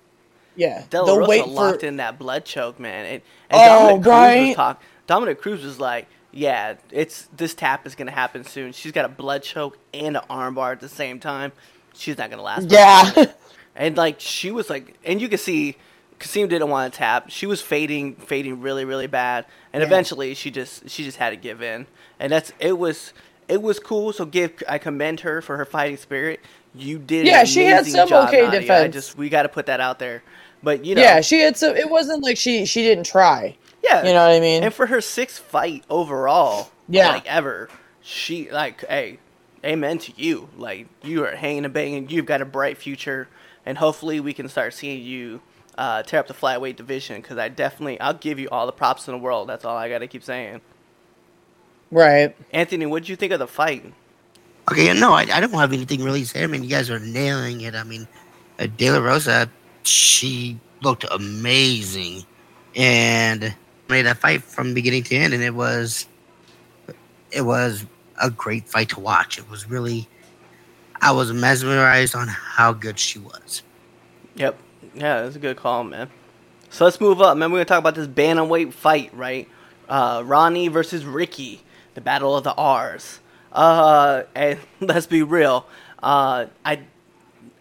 Speaker 3: yeah
Speaker 1: Del
Speaker 3: they'll
Speaker 1: Rosa
Speaker 3: wait
Speaker 1: locked
Speaker 3: for
Speaker 1: in that blood choke, man. And, and
Speaker 3: Oh,
Speaker 1: Dominick Cruz was talk, Dominick Cruz was like, "Yeah, it's this tap is gonna happen soon. She's got a blood choke and an armbar at the same time. She's not gonna last."
Speaker 3: yeah
Speaker 1: and like she was like, and you can see, Kassem didn't want to tap. She was fading, fading really, really bad, and
Speaker 3: Yeah.
Speaker 1: eventually she just she just had to give in, and that's it was. It was cool, so give I commend her for her fighting spirit. You did,
Speaker 3: Yeah, she had some
Speaker 1: job,
Speaker 3: okay
Speaker 1: Nadia. I just we got to put that out there, but you know,
Speaker 3: yeah she had some it wasn't like she she didn't try
Speaker 1: yeah,
Speaker 3: you know what I mean
Speaker 1: and for her sixth fight overall,
Speaker 3: Yeah.
Speaker 1: like ever, she like, hey, amen to you. Like you are hanging and banging. You've got a bright future, and hopefully we can start seeing you uh, tear up the flyweight division. Because I definitely, I'll give you all the props in the world. That's all I got to keep saying.
Speaker 3: right
Speaker 1: Anthony, what did you think of the fight?
Speaker 2: Okay, no, I, I don't have anything really to say. I mean, you guys are nailing it. I mean, uh, De La Rosa, she looked amazing, and made that fight from beginning to end, and it was, it was a great fight to watch. It was really, I was mesmerized on how good she was.
Speaker 1: Yep. Yeah, that's a good call, man. So let's move up, man. We're gonna talk about this bantamweight fight, right? Uh, Rani versus Ricky, the battle of the R's. Uh, and let's be real. Uh, I,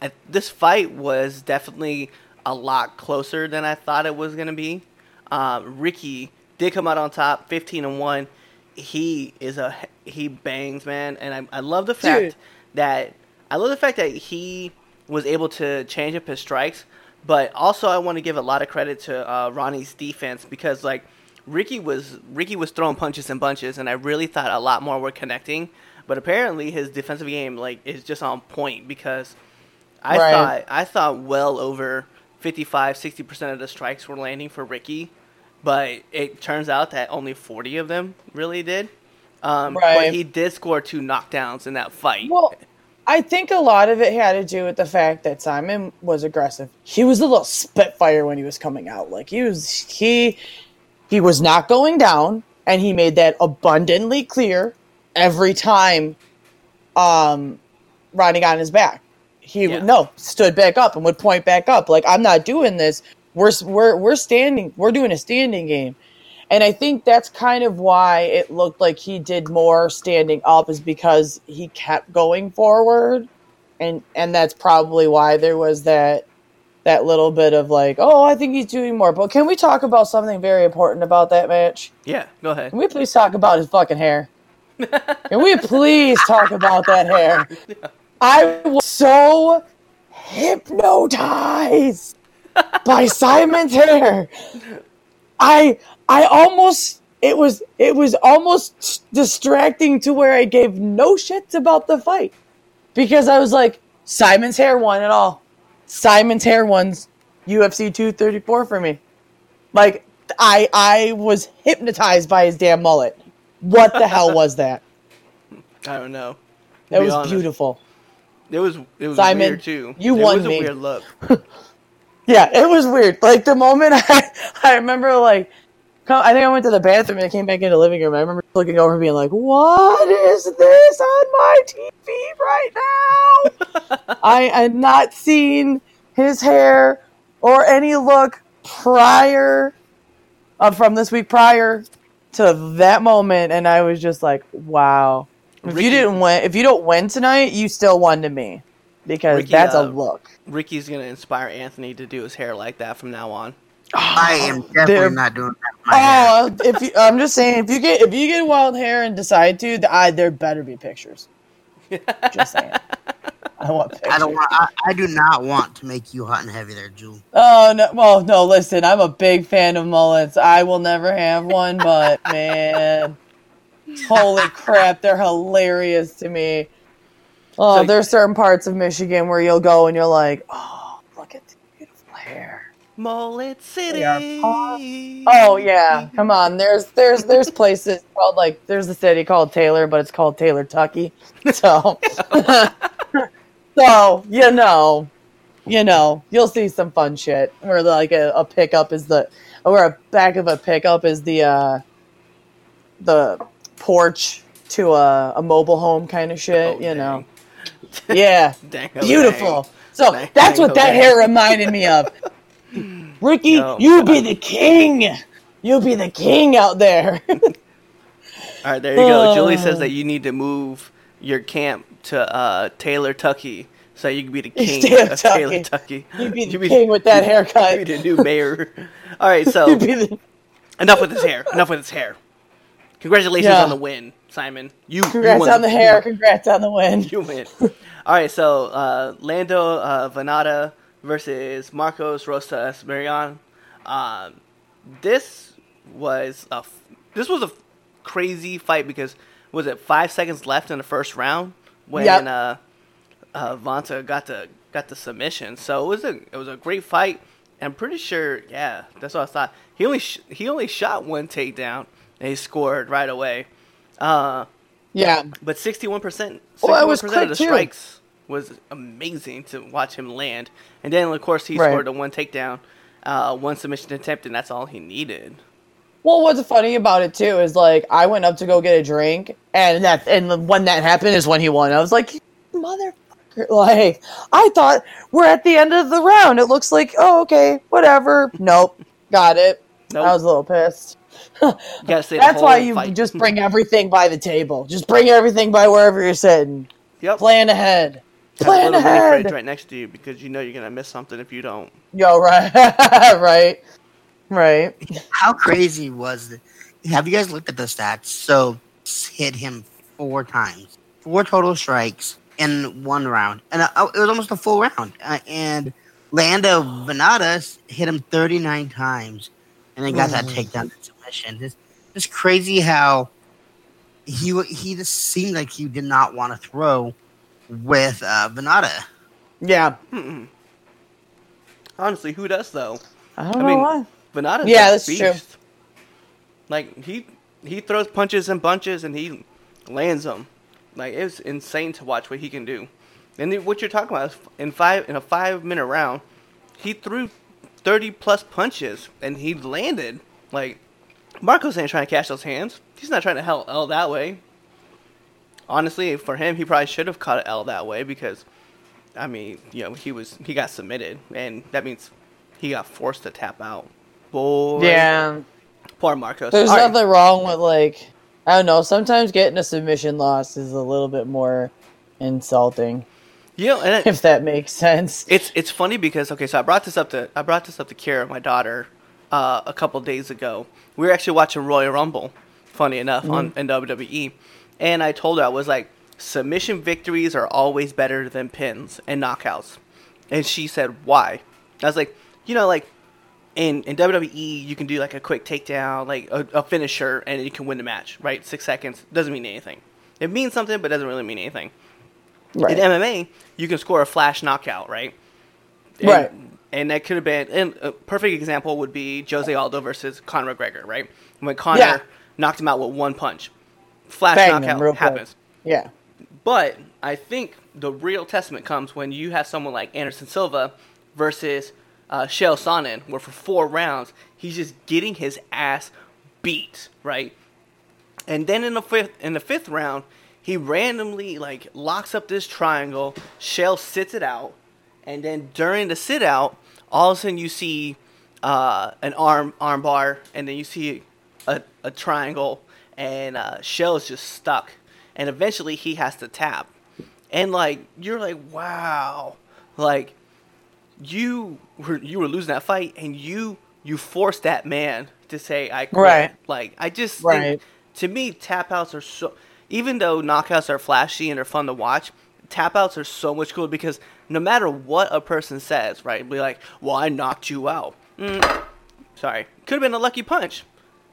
Speaker 1: I this fight was definitely a lot closer than I thought it was gonna be. Uh, Ricky did come out on top, fifteen and one. He is a he bangs, man, and I, I love the fact
Speaker 3: Dude.
Speaker 1: that I love the fact that he was able to change up his strikes, but also I want to give a lot of credit to uh, Rani's defense because like Ricky was Ricky was throwing punches and bunches, and I really thought a lot more were connecting. But apparently his defensive game like is just on point because I
Speaker 3: Right.
Speaker 1: thought I thought well over 55 60 percent of the strikes were landing for Ricky, but it turns out that only 40 of them really did. Um, But he did score two knockdowns in that fight.
Speaker 3: Well, I think a lot of it had to do with the fact that Simon was aggressive. He was a little spitfire when he was coming out. Like he was he he was not going down and he made that abundantly clear every time um Rani got on his back. He
Speaker 1: Yeah.
Speaker 3: no, stood back up and would point back up like I'm not doing this We're we're we're standing. We're doing a standing game, and I think that's kind of why it looked like he did more standing up, is because he kept going forward, and and that's probably why there was that that little bit of like, oh, I think he's doing more. But can we talk about something very important about that match?
Speaker 1: Yeah, go ahead.
Speaker 3: Can we please talk about his fucking hair? Can we please talk about that hair? I was so hypnotized by Simon's hair. I I almost it was it was almost distracting to where I gave no shits about the fight because I was like Simon's hair won it all. Simon's hair wins UFC 234 for me. Like I I was hypnotized by his damn mullet. What the hell was that?
Speaker 1: I don't know.
Speaker 3: That
Speaker 1: be
Speaker 3: was
Speaker 1: honest.
Speaker 3: beautiful.
Speaker 1: It was it was
Speaker 3: Simon,
Speaker 1: weird too.
Speaker 3: you
Speaker 1: it
Speaker 3: won
Speaker 1: was
Speaker 3: me.
Speaker 1: a weird look.
Speaker 3: Yeah, it was weird. Like the moment I I remember like come- I think I went to the bathroom and I came back into the living room. I remember looking over and being like, "What is this on my TV right now?" I had not seen his hair or any look prior uh, from this week prior to that moment, and I was just like, "Wow." If
Speaker 1: Ricky-
Speaker 3: you didn't win, if you don't win tonight, you still won to me because
Speaker 1: Ricky,
Speaker 3: that's a
Speaker 1: uh,
Speaker 3: look.
Speaker 1: Ricky's gonna inspire Anthony to do his hair like that from now on.
Speaker 2: I am definitely
Speaker 3: They're-
Speaker 2: not doing that. with My hair.
Speaker 3: Oh, if you, I'm just saying, if you get if you get wild hair and decide to, th- I, there better be pictures. Just saying, I want pictures.
Speaker 2: I don't want. I, I do not want to make you hot and heavy there, Jewel.
Speaker 3: Oh no! Well, no. Listen, I'm a big fan of mullets. I will never have one, but man, holy crap, they're hilarious to me. Oh,
Speaker 1: So-
Speaker 3: there's certain parts of Michigan where you'll go and you're like, oh, look at the beautiful hair.
Speaker 1: Mullet City.
Speaker 3: They are hot. Oh yeah, come on. There's there's there's places called like there's a city called Taylor, but it's called Taylor Tucky. So so you know, you know, you'll see some fun shit where like a, a pickup is the or a back of a pickup is the uh the porch to a, a mobile home kind of shit.
Speaker 1: Oh,
Speaker 3: you know,
Speaker 1: dang.
Speaker 3: yeah, beautiful. So
Speaker 1: Dang,
Speaker 3: that's what that
Speaker 1: dang.
Speaker 3: hair reminded me of. Ricky,
Speaker 1: Oh,
Speaker 3: you be the king. You be the king out there.
Speaker 1: All right, there you go. Julie
Speaker 3: Oh.
Speaker 1: says that you need to move your camp to uh, Taylor Tucky so you can be the king of Taylor
Speaker 3: Tucky.
Speaker 1: Tucky.
Speaker 3: You be the
Speaker 1: You be-
Speaker 3: king with that haircut.
Speaker 1: You be the new mayor. All right, so
Speaker 3: the-
Speaker 1: enough with his hair. Enough with his hair. Congratulations
Speaker 3: Yeah.
Speaker 1: on the win, Simon. You you
Speaker 3: Congrats
Speaker 1: won
Speaker 3: on the hair. Congrats on the win.
Speaker 1: You win. All right, so uh, Lando uh, Vannata versus Marcos Rosas Marion. Um, this was a f- this was a f- crazy fight because was it five seconds left in the first round when
Speaker 3: Yep.
Speaker 1: uh, uh, Vanta got the got the submission. So it was a it was a great fight. I'm pretty sure, yeah, that's what I thought. He only sh- he only shot one takedown and he scored right away. Uh,
Speaker 3: Yeah.
Speaker 1: but 61%, 61%
Speaker 3: Well, it was
Speaker 1: of the
Speaker 3: too.
Speaker 1: strikes was amazing to watch him land. And then, of course, he
Speaker 3: Right.
Speaker 1: scored the one takedown, uh, one submission attempt, and that's all he needed.
Speaker 3: Well, what's funny about it too is like I went up to go get a drink, and that and when that happened is when he won. I was like, motherfucker! Like I thought we're at the end of the round. It looks like oh okay, whatever. Nope, got it.
Speaker 1: Nope.
Speaker 3: I was a little pissed.
Speaker 1: You gotta say the
Speaker 3: That's why you
Speaker 1: fight.
Speaker 3: just bring everything by the table. Just bring everything by wherever you're sitting.
Speaker 1: yep.
Speaker 3: Plan ahead.
Speaker 1: Have a
Speaker 3: Plan
Speaker 1: mini fridge
Speaker 3: ahead.
Speaker 1: right next to you because you know you're gonna miss something if you don't.
Speaker 3: Yo, right, right, right.
Speaker 2: How crazy was it? Have you guys looked at the stats? So hit him four times, four total strikes in one round, and uh, it was almost a full round. Uh, and Lando Vannata's hit him 39 times, and then got that takedown and submission. It's, it's crazy how he he just seemed like he did not want to throw with uh, Vannata.
Speaker 3: Yeah,
Speaker 1: Mm-mm. Honestly, who does though?
Speaker 3: I don't
Speaker 1: I
Speaker 3: know
Speaker 1: mean,
Speaker 3: why.
Speaker 1: Vannata's
Speaker 3: Yeah,
Speaker 1: a
Speaker 3: that's
Speaker 1: beast.
Speaker 3: true.
Speaker 1: Like he he throws punches and bunches and he lands them. Like it's insane to watch what he can do. And then what you're talking about is in five in a five minute round, he threw thirty plus punches and he landed. Like Marcos ain't trying to cash those hands. He's not trying to hell L that way. Honestly, for him, he probably should have caught an L that way because, I mean, you know, he was he got submitted, and that means he got forced to tap out. Boy,
Speaker 3: Yeah.
Speaker 1: poor Marcos.
Speaker 3: There's
Speaker 1: All right.
Speaker 3: nothing wrong with like I don't know. Sometimes getting a submission loss is a little bit more insulting,
Speaker 1: Yeah, and it-
Speaker 3: if that makes sense.
Speaker 1: It's it's funny because okay, so I brought this up to I brought this up to Kira, my daughter, uh, a couple days ago. We were actually watching Royal Rumble, funny enough, on in WWE, and I told her I was like, submission victories are always better than pins and knockouts, and she said why? I was like, you know, like in in WWE you can do like a quick takedown, like a, a finisher, and you can win the match, right? Six seconds doesn't mean anything. It means something, but doesn't really mean anything.
Speaker 3: Right.
Speaker 1: In MMA, you can score a flash knockout, right? And,
Speaker 3: Right.
Speaker 1: And that could have been, and a perfect example would be Jose Aldo versus Conor McGregor, right? When Conor
Speaker 3: Yeah.
Speaker 1: knocked him out with one punch, flash
Speaker 3: Bang
Speaker 1: knockout
Speaker 3: real quick.
Speaker 1: happens.
Speaker 3: Yeah.
Speaker 1: But I think the real testament comes when you have someone like Anderson Silva versus uh, Chael Sonnen, where for four rounds he's just getting his ass beat, right? And then in the fifth in the fifth round, he randomly like locks up this triangle. Chael sits it out, and then during the sit out, all of a sudden you see uh, an arm arm bar, and then you see a, a triangle, and uh, Chael's just stuck, and eventually he has to tap, and like you're like wow, like you were you were losing that fight, and you you forced that man to say I quit.
Speaker 3: Right.
Speaker 1: Like I just think- to me tap outs are so even though knockouts are flashy and are fun to watch, tap outs are so much cooler because no matter what a person says, right? Be like, well, I knocked you out. Mm, sorry, could have been a lucky punch,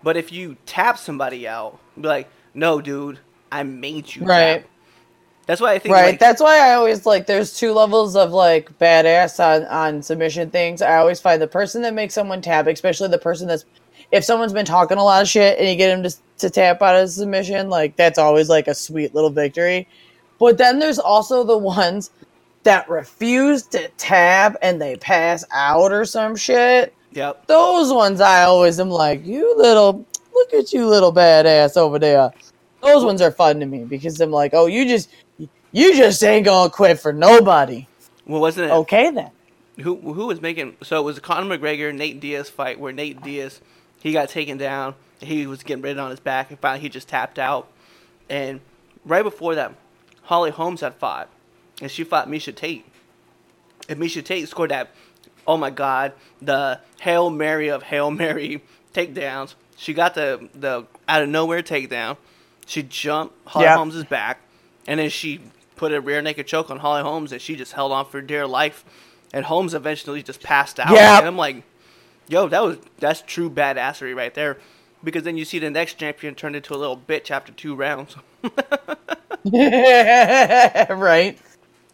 Speaker 1: but if you tap somebody out, be like, no, dude, I made you
Speaker 3: Right.
Speaker 1: tap. That's why I think
Speaker 3: Right.
Speaker 1: like,
Speaker 3: That's why I always like there's two levels of like badass on on submission things. I always find the person that makes someone tap, especially the person that's if someone's been talking a lot of shit and you get him to, to tap out of submission, like that's always like a sweet little victory. But then there's also the ones that refuse to tap and they pass out or some shit.
Speaker 1: yep.
Speaker 3: Those ones I always am like, you little look at you little badass over there. Those ones are fun to me because I'm like, oh, you just you just ain't gonna quit for nobody.
Speaker 1: Well, wasn't it?
Speaker 3: Okay then.
Speaker 1: who who was making so it was a Conor McGregor Nate Diaz fight where Nate Diaz he got taken down he was getting ridden on his back and finally he just tapped out and right before that Holly Holmes had fought and she fought Miesha Tate and Miesha Tate scored that oh my god the hail mary of hail mary takedowns she got the the out of nowhere takedown she jumped Holly
Speaker 3: Yeah.
Speaker 1: Holmes's back and then she put a rear naked choke on Holly Holmes and she just held on for dear life and Holmes eventually just passed out.
Speaker 3: Yeah.
Speaker 1: And I'm like, yo, that was that's true badassery right there. Because then you see the next champion turned into a little bitch after two rounds.
Speaker 3: right.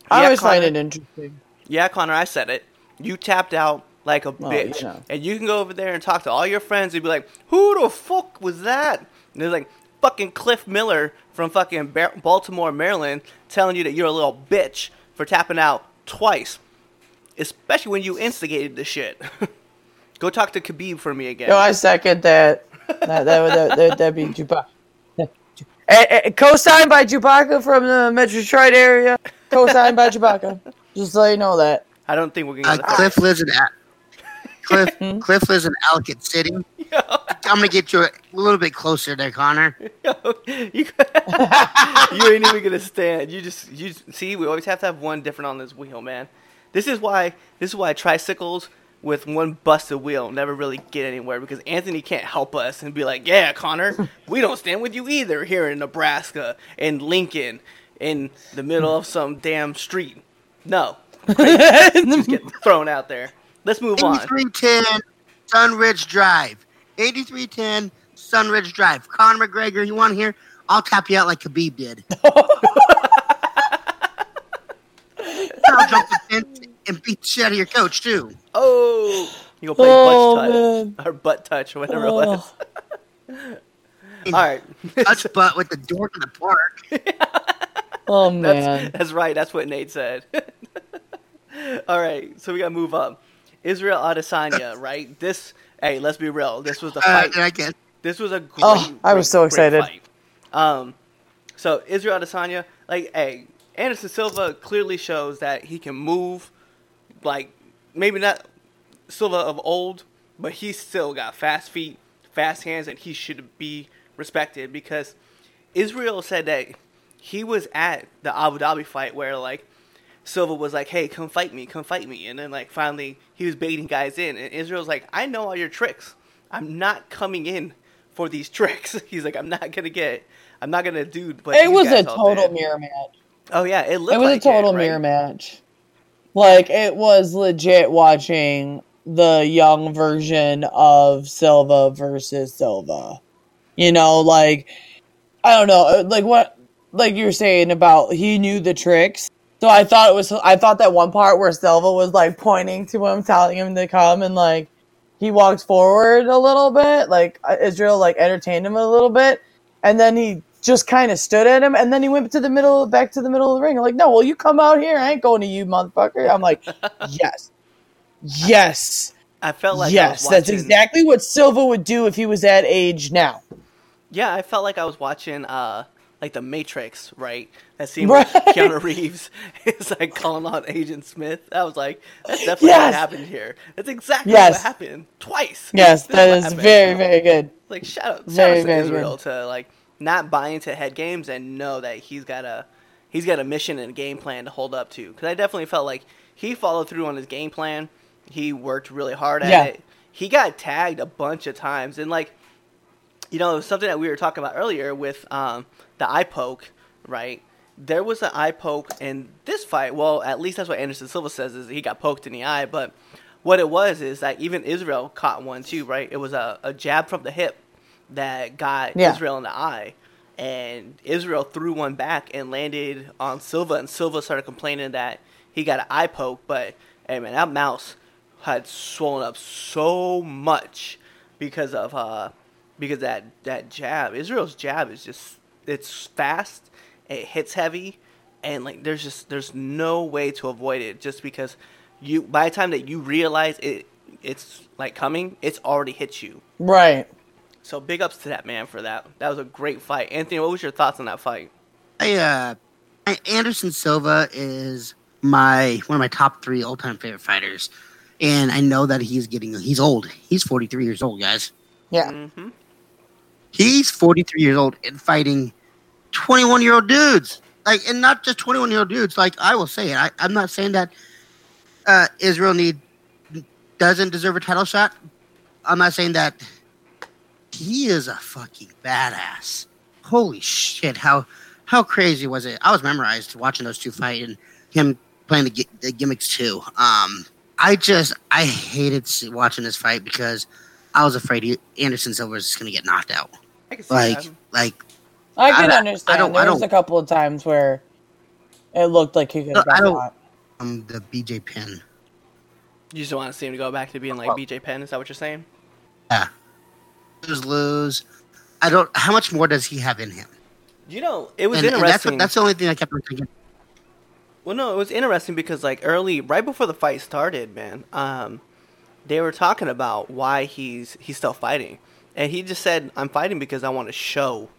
Speaker 3: I
Speaker 1: Yeah,
Speaker 3: always find it interesting.
Speaker 1: yeah, Conor, I said it. You tapped out like a oh, bitch.
Speaker 3: yeah.
Speaker 1: And you can go over there and talk to all your friends and be like, who the fuck was that? And they're like, fucking Cliff Miller from fucking Baltimore, Maryland, telling you that you're a little bitch for tapping out twice. Especially when you instigated the shit. go talk to Khabib for me again.
Speaker 3: No, I second that. that, that, would- that, that, that'd be Chewbacca. Co-signed by Chewbacca from the Metro Detroit area. Co-signed by Chewbacca. Just so you know that.
Speaker 1: I don't think we're gonna
Speaker 2: Uh,
Speaker 1: get the
Speaker 2: Cliff lives in Al- Cliff. Cliff lives in Ellicott City. I'm gonna get you a little bit closer there, Conor.
Speaker 1: you, you ain't even gonna stand. You just you see. We always have to have one different on this wheel, man. This is why this is why tricycles with one busted wheel never really get anywhere because Anthony can't help us and be like, "Yeah, Conor, we don't stand with you either here in Nebraska and Lincoln in the middle of some damn street." No, just get thrown out there. Let's move on.
Speaker 2: 8310 Sunridge Drive. 8310 Sunridge Drive. Conor McGregor, you want to hear? I'll tap you out like Khabib did. I'll jump the fence and beat the shit out of your coach, too.
Speaker 1: Oh, you go play
Speaker 3: Oh,
Speaker 1: butt
Speaker 3: man.
Speaker 1: touch or butt touch or whatever
Speaker 3: Oh.
Speaker 1: it was. Oh. All right.
Speaker 2: Touch butt with the door to the park.
Speaker 3: Oh
Speaker 1: That's,
Speaker 3: man.
Speaker 1: that's right. That's what Nate said. All right, so we gotta move up. Israel Adesanya, right? This, hey, let's be real. This was the
Speaker 2: Uh,
Speaker 1: fight.
Speaker 2: I guess.
Speaker 1: This was a great.
Speaker 3: Oh, I was
Speaker 1: great-
Speaker 3: so excited.
Speaker 1: fight. Um, so Israel Adesanya, like, hey, Anderson Silva clearly shows that he can move. Like, maybe not Silva of old, but he still got fast feet, fast hands, and he should be respected because Israel said that he was at the Abu Dhabi fight where like Silva was like, "Hey, come fight me, come fight me," and then like finally he was baiting guys in, and Israel's like, "I know all your tricks. I'm not coming in for these tricks." He's like, "I'm not gonna get, I'm not gonna do." But
Speaker 3: it was a total
Speaker 1: did."
Speaker 3: mirror match.
Speaker 1: Oh yeah, it looked.
Speaker 3: It was
Speaker 1: like
Speaker 3: a total
Speaker 1: right?
Speaker 3: mirror match. Like it was legit watching the young version of Silva versus Silva. You know, like I don't know, uh, like what like you were saying about he knew the tricks. So I thought it was I thought that one part where Silva was like pointing to him, telling him to come and like he walked forward a little bit, like uh, Israel like entertained him a little bit, and then he just kind of stood at him, and then he went to the middle, back to the middle of the ring. I'm like, no, well, you come out here. I ain't going to you, motherfucker. I'm like, yes, yes,
Speaker 1: I felt like
Speaker 3: yes.
Speaker 1: was
Speaker 3: That's exactly what Silva would do if he was that age now.
Speaker 1: Yeah, I felt like I was watching uh like the Matrix, right? That scene
Speaker 3: Right.
Speaker 1: where Keanu Reeves is like calling on Agent Smith. I was like, that's definitely
Speaker 3: Yes.
Speaker 1: what happened here. That's exactly
Speaker 3: Yes.
Speaker 1: what happened twice.
Speaker 3: Yes, that is
Speaker 1: happened.
Speaker 3: very, very good.
Speaker 1: like shout out, shout
Speaker 3: very,
Speaker 1: out to Israel to like not buy into head games and know that he's got a he's got a mission and a game plan to hold up to. Because I definitely felt like he followed through on his game plan. He worked really hard at
Speaker 3: Yeah.
Speaker 1: it. He got tagged a bunch of times and like you know something that we were talking about earlier with um, the eye poke, right? There was an eye poke in this fight. Well, at least that's what Anderson Silva says is he got poked in the eye. But what it was is that even Israel caught one too, right? It was a, a jab from the hip that got
Speaker 3: Yeah.
Speaker 1: Israel in the eye, and Israel threw one back and landed on Silva, and Silva started complaining that he got an eye poke. But hey man, that mouse had swollen up so much because of uh because that that jab. Israel's jab is just it's fast, it hits heavy, and like there's just there's no way to avoid it just because you by the time that you realize it it's like coming, it's already hit you.
Speaker 3: Right.
Speaker 1: So big ups to that man for that. That was a great fight. Anthony, what was your thoughts on that fight?
Speaker 2: I, uh, Anderson Silva is my one of my top three all time favorite fighters, and I know that he's getting he's old. He's forty three years old, guys.
Speaker 3: Yeah.
Speaker 1: Mm-hmm.
Speaker 2: He's forty three years old and fighting twenty one year old dudes. Like, and not just twenty one year old dudes. Like I will say it. I, I'm not saying that uh, Israel need doesn't deserve a title shot. I'm not saying that he is a fucking badass. Holy shit! How how crazy was it? I was memorized watching those two fight and him playing the, the gimmicks too. Um, I just I hated watching this fight because I was afraid he, Anderson Silva was just gonna get knocked out.
Speaker 1: I can see
Speaker 2: Like
Speaker 1: that.
Speaker 2: like
Speaker 3: I can
Speaker 2: I- I
Speaker 3: understand.
Speaker 2: don't-
Speaker 3: there was
Speaker 2: don't-
Speaker 3: a couple of times where it looked like he could have
Speaker 2: I
Speaker 3: got
Speaker 2: don't-
Speaker 3: caught.
Speaker 2: um the BJ Penn.
Speaker 1: You just want to see him to go back to being like
Speaker 2: Well-
Speaker 1: BJ Penn. Is that what you're saying?
Speaker 2: Yeah, lose lose. I don't. How much more does he have in him?
Speaker 1: You know, it was
Speaker 2: And, and that's
Speaker 1: interesting.
Speaker 2: what, that's the only thing I kept on thinking.
Speaker 1: Well, no, it was interesting because like early, right before the fight started, man, um, they were talking about why he's he's still fighting, and he just said, "I'm fighting because I want to show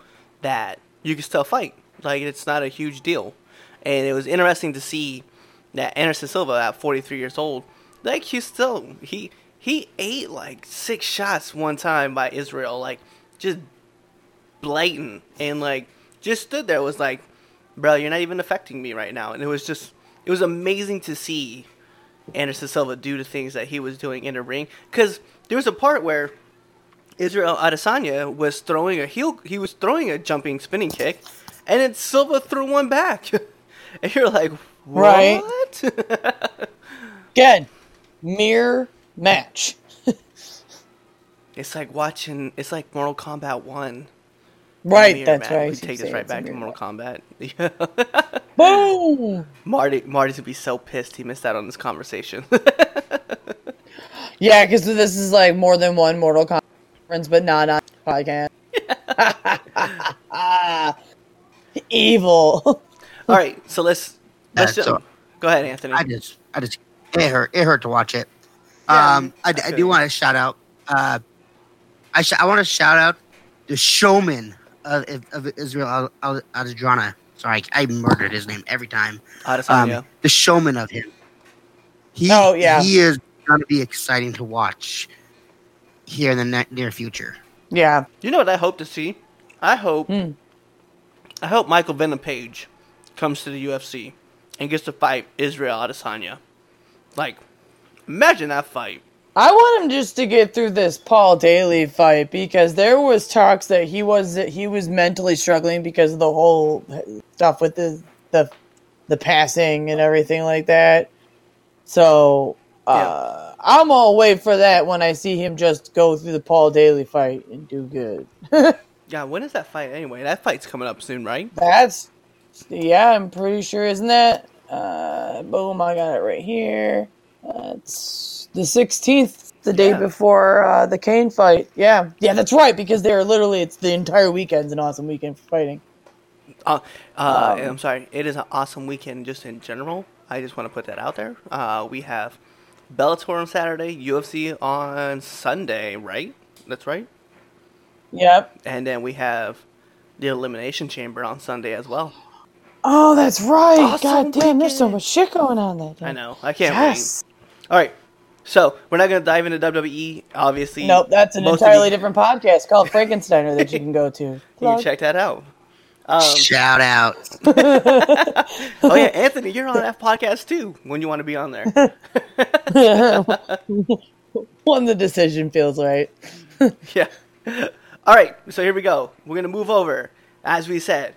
Speaker 1: that you can still fight. Like it's not a huge deal." And it was interesting to see that Anderson Silva, at 43 years old, like he still he he ate like six shots one time by Israel, like just blatant, and like just stood there was like bro, you're not even affecting me right now. And it was just, it was amazing to see Anderson Silva do the things that he was doing in the ring. Because there was a part where Israel Adesanya was throwing a heel, he was throwing a jumping spinning kick, and then Silva threw one back. and you're like,
Speaker 3: Right.
Speaker 1: what?
Speaker 3: Again, mirror match.
Speaker 1: it's like watching, it's like Mortal Kombat 1.
Speaker 3: Right,
Speaker 1: Mirror
Speaker 3: that's
Speaker 1: match.
Speaker 3: right.
Speaker 1: We take this right back to Mortal Kombat.
Speaker 3: Boom!
Speaker 1: Marty, Marty's gonna be so pissed he missed out on this conversation.
Speaker 3: Yeah, because this is like more than one Mortal Kombat reference, but not on podcast. Evil.
Speaker 1: All right, so let's let's
Speaker 2: Yeah,
Speaker 1: ju-
Speaker 2: so-
Speaker 1: go ahead, Anthony.
Speaker 2: I just, I just, it hurt. It hurt to watch it.
Speaker 1: Yeah,
Speaker 2: um, I,
Speaker 1: I
Speaker 2: I do want to shout out. Uh, I, sh- I want to shout out the showman of, of Israel Al- Al- Adesanya. Sorry, I murdered his name every time. Um,
Speaker 1: Adesanya.
Speaker 2: the showman of him. He,
Speaker 3: Oh, yeah.
Speaker 2: he is going to be exciting to watch here in the ne- near future.
Speaker 3: Yeah.
Speaker 1: You know what I hope to see? I hope
Speaker 3: Hmm.
Speaker 1: I hope Michael Venom Page comes to the UFC and gets to fight Israel Adesanya. Like, imagine that fight.
Speaker 3: I want him just to get through this Paul Daley fight because there was talks that he was he was mentally struggling because of the whole stuff with the the the passing and everything like that. So uh, I'm all wait for that when I see him just go through the Paul Daley fight and do good.
Speaker 1: Yeah, when is that fight anyway? That fight's coming up soon, right?
Speaker 3: That's yeah, I'm pretty sure, isn't that? Uh, boom, I got it right here. Uh, it's the 16th, the day
Speaker 1: Yeah.
Speaker 3: before uh, the Cain fight. Yeah, yeah, that's right because they're literally it's the entire weekend's an awesome weekend for fighting.
Speaker 1: Uh, uh,
Speaker 3: Um,
Speaker 1: I'm sorry. It is an awesome weekend just in general. I just want to put that out there. Uh, we have Bellator on Saturday, UFC on Sunday, right? That's right.
Speaker 3: Yep.
Speaker 1: And then we have the Elimination Chamber on Sunday as well.
Speaker 3: Oh, that's right.
Speaker 1: Awesome
Speaker 3: God damn, there's so much shit going on that day.
Speaker 1: I know. I can't
Speaker 3: Yes.
Speaker 1: wait. All right. So we're not going to dive into WWE, obviously.
Speaker 3: Nope, that's an entirely
Speaker 1: you-
Speaker 3: different podcast called Frankensteiner that you can go to.
Speaker 1: You
Speaker 3: Plug.
Speaker 1: can check that out. Um,
Speaker 2: Shout out.
Speaker 1: oh yeah, Anthony, you're on that podcast too. When you want to be on there.
Speaker 3: when the decision feels right.
Speaker 1: yeah. All right, so here we go. We're gonna move over, as we said.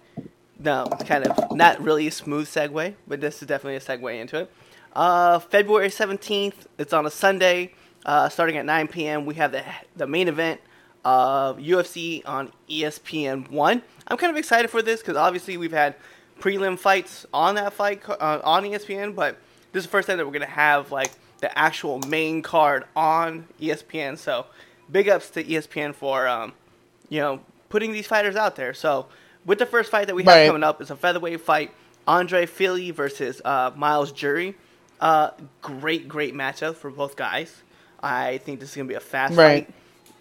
Speaker 1: No, kind of not really a smooth segue, but this is definitely a segue into it. Uh, February seventeenth. It's on a Sunday, uh, starting at nine p.m. We have the the main event of UFC on ESPN one. I'm kind of excited for this because obviously we've had prelim fights on that fight uh, on ESPN, but this is the first time that we're gonna have like the actual main card on ESPN. So big ups to ESPN for um, you know putting these fighters out there. So with the first fight that we have
Speaker 3: Right.
Speaker 1: coming up, is a featherweight fight: Andre Fili versus uh, Myles Jury. Uh, great, great matchup for both guys. I think this is gonna be a fast
Speaker 3: Right.
Speaker 1: fight.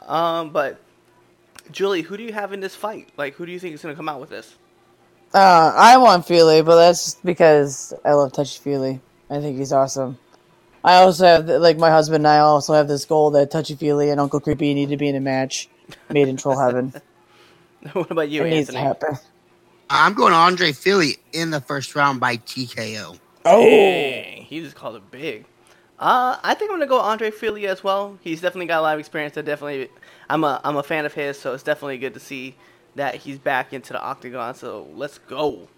Speaker 1: Um, but Julie, who do you have in this fight? Like, who do you think is gonna come out with this?
Speaker 3: Uh, I want Feely, but that's just because I love Touchy Feely. I think he's awesome. I also have, like, my husband and I also have this goal that Touchy Feely and Uncle Creepy need to be in a match made in Troll Heaven.
Speaker 1: what about you,
Speaker 3: it needs to happen.
Speaker 2: I'm going Andre Fili in the first round by TKO.
Speaker 3: Oh,
Speaker 1: Dang, he just called it big. Uh, I think I'm gonna go Andre Fili as well. He's definitely got a lot of experience. I definitely, I'm a I'm a fan of his, so it's definitely good to see that he's back into the octagon. So let's go.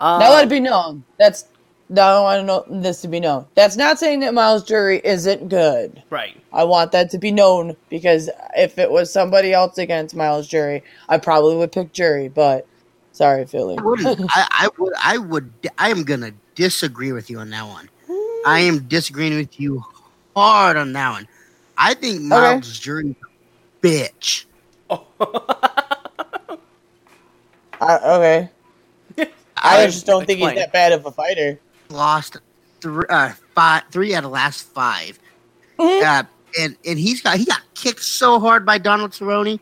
Speaker 1: Um,
Speaker 3: now let it be known. That's now I want know this to be known. That's not saying that Myles Jury isn't good.
Speaker 1: right.
Speaker 3: I want that to be known because if it was somebody else against Myles Jury, I probably would pick Jury. But sorry, Philly.
Speaker 2: I wouldn't. I, I would. I would. I am gonna disagree with you on that one. I am disagreeing with you hard on that one. I think Myles Jury, bitch.
Speaker 3: I, okay. I,
Speaker 1: I-
Speaker 3: just don't think he's that bad of a fighter.
Speaker 2: Lost three, uh, five, three out of last 5
Speaker 3: Mhm.
Speaker 2: Uh, and and he's got he got kicked so hard by Donald Cerrone.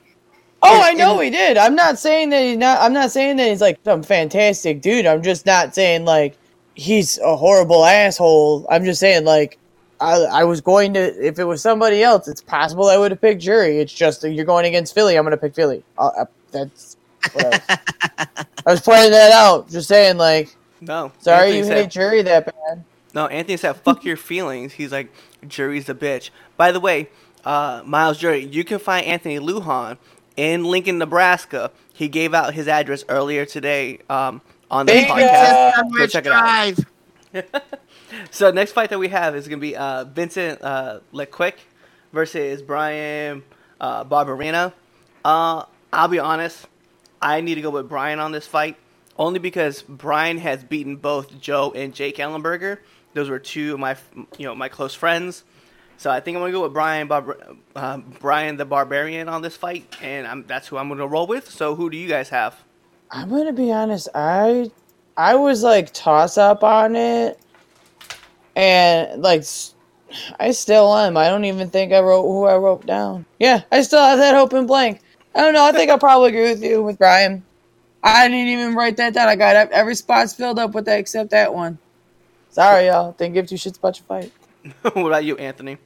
Speaker 3: Oh,
Speaker 2: And-
Speaker 3: I know
Speaker 2: and-
Speaker 3: he did. I'm not saying that he's not. I'm not saying that he's like some fantastic dude. I'm just not saying like he's a horrible asshole. I'm just saying like I I was going to if it was somebody else, it's possible I would have picked Jury. It's just that you're going against Fili. I'm going to pick Fili. Uh, uh, that's. whatever. I was pointing that out. Just saying like
Speaker 1: No.
Speaker 3: sorry
Speaker 1: Anthony
Speaker 3: you
Speaker 1: said-
Speaker 3: hate Jury that bad.
Speaker 1: No, Anthony said, "Fuck your feelings." He's like, "Jury's a bitch." By the way, uh, Myles Jury, you can find Anthony Lujan in Lincoln, Nebraska. He gave out his address earlier today um, on this
Speaker 3: Bingo!
Speaker 1: podcast.
Speaker 2: Just
Speaker 1: Go check it out. So next fight that we have is gonna be uh, Vincent uh, Luque versus Brian uh, Barberena. Uh, I'll be honest, I need to go with Brian on this fight only because Brian has beaten both Joe and Jake Ellenberger. Those were two of my you know my close friends. So I think I'm gonna go with Brian Barber- uh, Brian the Barbarian on this fight, and I'm, that's who I'm gonna roll with. So who do you guys have?
Speaker 3: I'm gonna be honest. I I was like toss up on it, and like I still am. I don't even think I wrote who I wrote down. Yeah, I still have that open blank. I don't know. I think I'll probably agree with you with Brian. I didn't even write that down. I got every spot's filled up with that except that one. Sorry, y'all. Didn't give two shits about your fight.
Speaker 1: what about you, Anthony?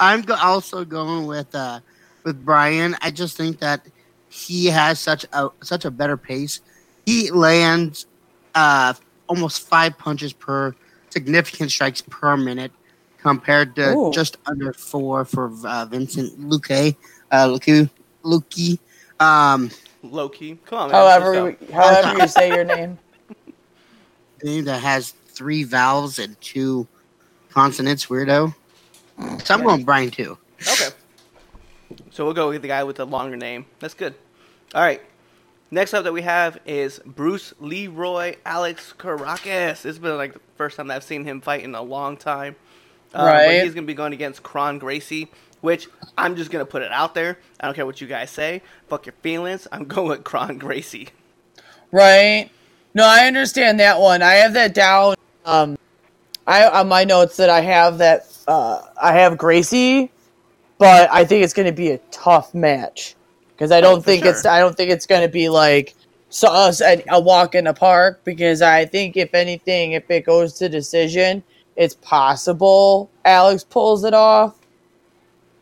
Speaker 2: I'm also going with uh, with Brian. I just think that he has such a such a better pace. He lands uh, almost five punches per significant strikes per minute, compared to
Speaker 3: Ooh.
Speaker 2: just under four for uh, Vincent Luque. Uh, Luque, Luque. Um,
Speaker 1: Loki. Come on, man.
Speaker 3: However,
Speaker 1: go.
Speaker 3: however you say your name.
Speaker 2: name that has three vowels and two consonants. Weirdo. So I'm going Brian too.
Speaker 1: Okay. So we'll go with the guy with the longer name. That's good. All right. Next up that we have is Bruce Leroy Alex Caracas. This has been like the first time that I've seen him fight in a long time. But
Speaker 3: Right.
Speaker 1: He's going to be going against Kron Gracie, which I'm just going to put it out there. I don't care what you guys say. Fuck your feelings. I'm going with Kron Gracie.
Speaker 3: Right. No, I understand that one. I have that down. Um, I on my notes that I have that uh, I have Gracie, but I think it's going to be a tough match because I don't
Speaker 1: for
Speaker 3: think it's. I don't think it's going to be like so us a, a walk in the park because I think if anything, if it goes to decision, it's possible Alex pulls it off.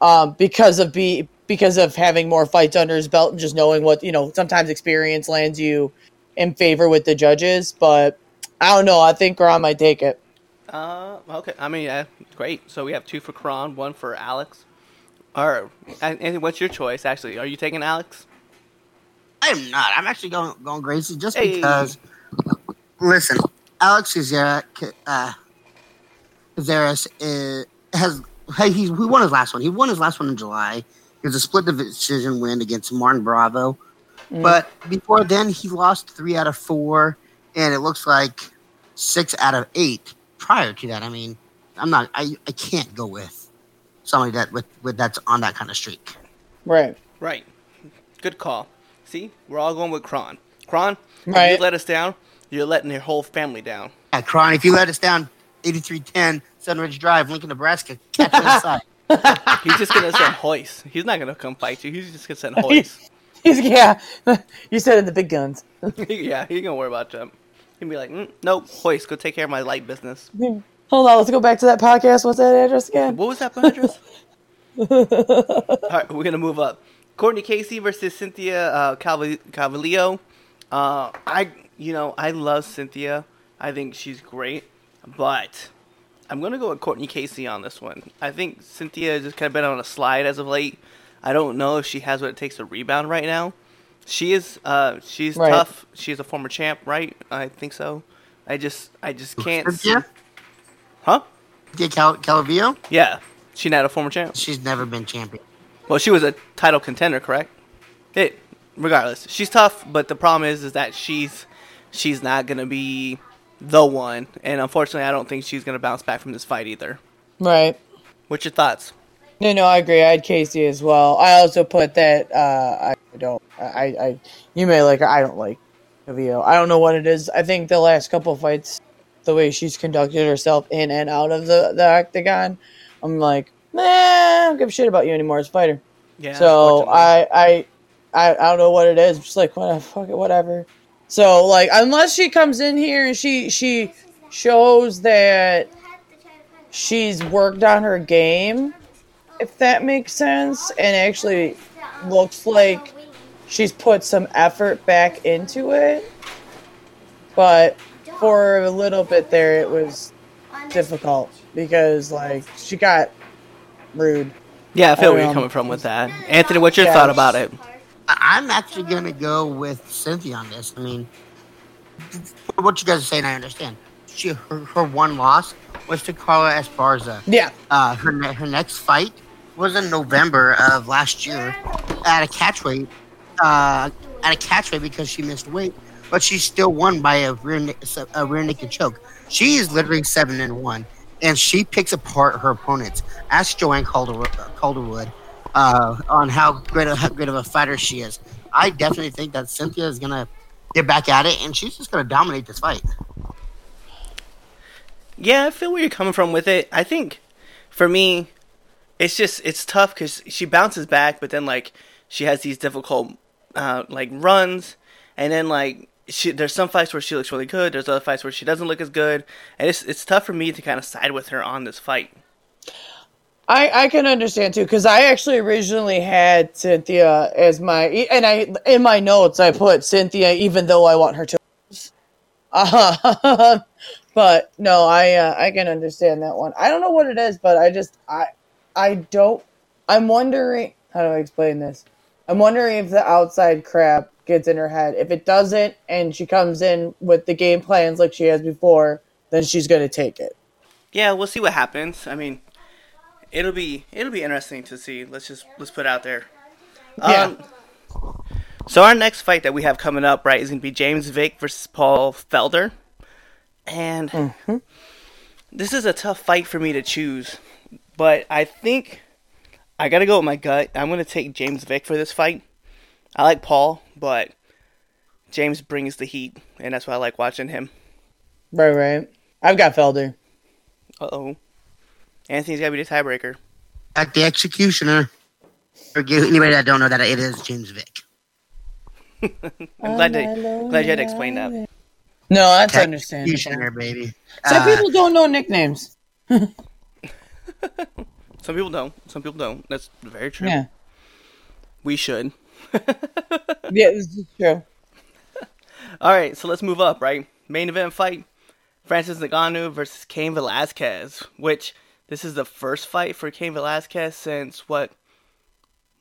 Speaker 3: Um, because of be because of having more fights under his belt and just knowing what you know, sometimes experience lands you in favor with the judges, but I don't know. I think Ron might take it.
Speaker 1: Uh, okay. I mean, yeah, great. So we have two for Kron, one for Alex. Or, and, and what's your choice, actually? Are you taking Alex?
Speaker 2: I'm not. I'm actually going going Gracie just
Speaker 1: Hey.
Speaker 2: because. Listen, Alex Caceres, uh, Caceres is, has hey he's he won his last one. He won his last one in July. It was a split decision win against Martin Bravo,
Speaker 3: Mm.
Speaker 2: but before then he lost three out of four, and it looks like six out of eight prior to that. I mean, I'm not. I I can't go with somebody that with with that's on that kind of streak.
Speaker 3: Right.
Speaker 1: Right. Good call. See, we're all going with Kron. Kron, if you let us down, you're letting your whole family down.
Speaker 2: Yeah, Kron, if you let us down 8310 Sunridge Drive, Lincoln, Nebraska, catch you inside.
Speaker 1: He's just gonna send Hoist. He's not gonna come fight you. He's just gonna send Hoist.
Speaker 3: He's, yeah. you said in the big guns.
Speaker 1: yeah, he ain't gonna worry about them. He'll be like, mm, nope, Hoist, go take care of my light business.
Speaker 3: Hold on. Let's go back to that podcast. What's that address again?
Speaker 1: What was that address? All right, we're gonna move up. Courtney Casey versus Cynthia uh, Calv- Uh, I, you know, I love Cynthia. I think she's great, but I'm gonna go with Courtney Casey on this one. I think Cynthia has just kind of been on a slide as of late. I don't know if she has what it takes to rebound right now. She is, uh, she's
Speaker 3: Right.
Speaker 1: tough. She's a former champ, right? I think so. I just, I just can't. see-
Speaker 2: Cynthia?
Speaker 1: Huh?
Speaker 2: Cynthia Cal- Calvillo?
Speaker 1: Yeah, she not a former champ.
Speaker 2: She's never been champion.
Speaker 1: Well, she was a title contender, correct? It, regardless, she's tough, but the problem is, is that she's she's not gonna be the one, and unfortunately, I don't think she's gonna bounce back from this fight either.
Speaker 3: Right.
Speaker 1: What's your thoughts?
Speaker 3: No, no, I agree. I had Casey as well. I also put that uh, I don't. I, I, you may like. her. I don't like Avio. I don't know what it is. I think the last couple fights, the way she's conducted herself in and out of the the octagon, I'm like, man, I don't give a shit about you anymore as a fighter.
Speaker 1: Yeah.
Speaker 3: so. I, I, I, I don't know what it is. I'm just like, whatever, fuck it, whatever. So like, unless she comes in here and she she shows that she's worked on her game, if that makes sense, and actually looks like she's put some effort back into it. But for a little bit there, it was difficult because like she got rude.
Speaker 1: yeah, I feel where you're
Speaker 3: um,
Speaker 1: coming from with that. Anthony, what's your
Speaker 3: Yeah.
Speaker 1: thought about it?
Speaker 2: I- I'm actually going to go with Cynthia on this. I mean, what you guys are saying, I understand. She Her, her one loss was to Carla Esparza.
Speaker 3: Yeah,
Speaker 2: Uh, her, ne- her next fight was in November of last year at a catchweight. Uh, at a catch weight because she missed weight, but she still won by a rear a rear naked choke. She is literally seven and one, and she picks apart her opponents. Ask Joanne Calder- Calderwood uh, on how great a, how great of a fighter she is. I definitely think that Cynthia is gonna get back at it, and she's just gonna dominate this fight.
Speaker 1: Yeah, I feel where you're coming from with it. I think for me, it's just it's tough because she bounces back, but then like she has these difficult uh, like runs, and then like she there's some fights where she looks really good. There's other fights where she doesn't look as good, and it's it's tough for me to kind of side with her on this fight.
Speaker 3: I, I can understand too because I actually originally had Cynthia as my and I in my notes I put Cynthia even though I want her to. But no, I uh, I can understand that one. I don't know what it is, but I just I I don't. I'm wondering how do I explain this. I'm wondering if the outside crap gets in her head. If it doesn't, and she comes in with the game plans like she has before, then she's gonna take it.
Speaker 1: Yeah, we'll see what happens. I mean, it'll be it'll be interesting to see. Let's just let's put it out there.
Speaker 3: Yeah.
Speaker 1: Um, so our next fight that we have coming up, right, is gonna be James Vick versus Paul Felder, and
Speaker 3: Mm-hmm.
Speaker 1: this is a tough fight for me to choose, but I think I gotta go with my gut. I'm gonna take James Vick for this fight. I like Paul, but James brings the heat, and that's why I like watching him.
Speaker 3: Right, right. I've got Felder.
Speaker 1: Uh oh, Anthony's gotta be the tiebreaker.
Speaker 2: At the executioner. For anybody that don't know that it is James Vick.
Speaker 1: I'm glad that glad you had to explain that.
Speaker 3: No, that's
Speaker 2: Executioner,
Speaker 3: understandable.
Speaker 2: baby.
Speaker 3: Some
Speaker 2: Uh,
Speaker 3: people don't know nicknames.
Speaker 1: Some people don't. Some people don't. That's very true.
Speaker 3: Yeah,
Speaker 1: We should.
Speaker 3: yeah, this is true.
Speaker 1: All right, so let's move up. Right, main event fight: Francis Ngannou versus Cain Velasquez. Which this is the first fight for Cain Velasquez since what?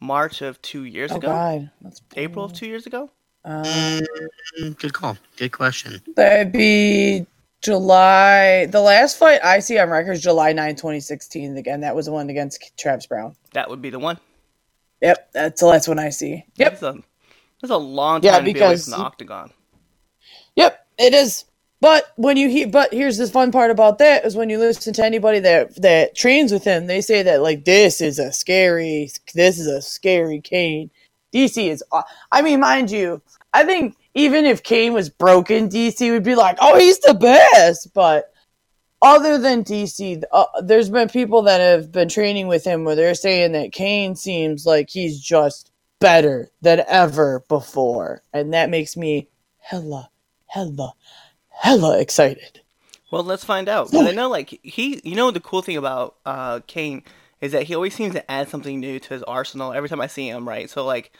Speaker 1: March of two years
Speaker 3: Oh
Speaker 1: ago.
Speaker 3: God, That's,
Speaker 1: April of two years ago.
Speaker 3: um,
Speaker 2: mm, good call. Good question.
Speaker 3: that'd be July. The last fight I see on record is July 9, 2016. Again, that was the one against Travis Browne.
Speaker 1: That would be the one.
Speaker 3: Yep, that's the last one I see. Yep,
Speaker 1: That's a that's a long time
Speaker 3: Yeah,
Speaker 1: to be away
Speaker 3: because-
Speaker 1: from the octagon.
Speaker 3: Yep, it is. But when you hear, but here's the fun part about that is when you listen to anybody that that trains with him, they say that like this is a scary, this is a scary Cain. DC is, I mean, mind you, I think even if Cain was broken, DC would be like, oh, he's the best. But other than DC, uh, there's been people that have been training with him where they're saying that Cain seems like he's just better than ever before, and that makes me hella, hella, hella excited.
Speaker 1: Well, let's find out. I know, like he, you know, the cool thing about uh, Cain is that he always seems to add something new to his arsenal every time I see him. Right, so like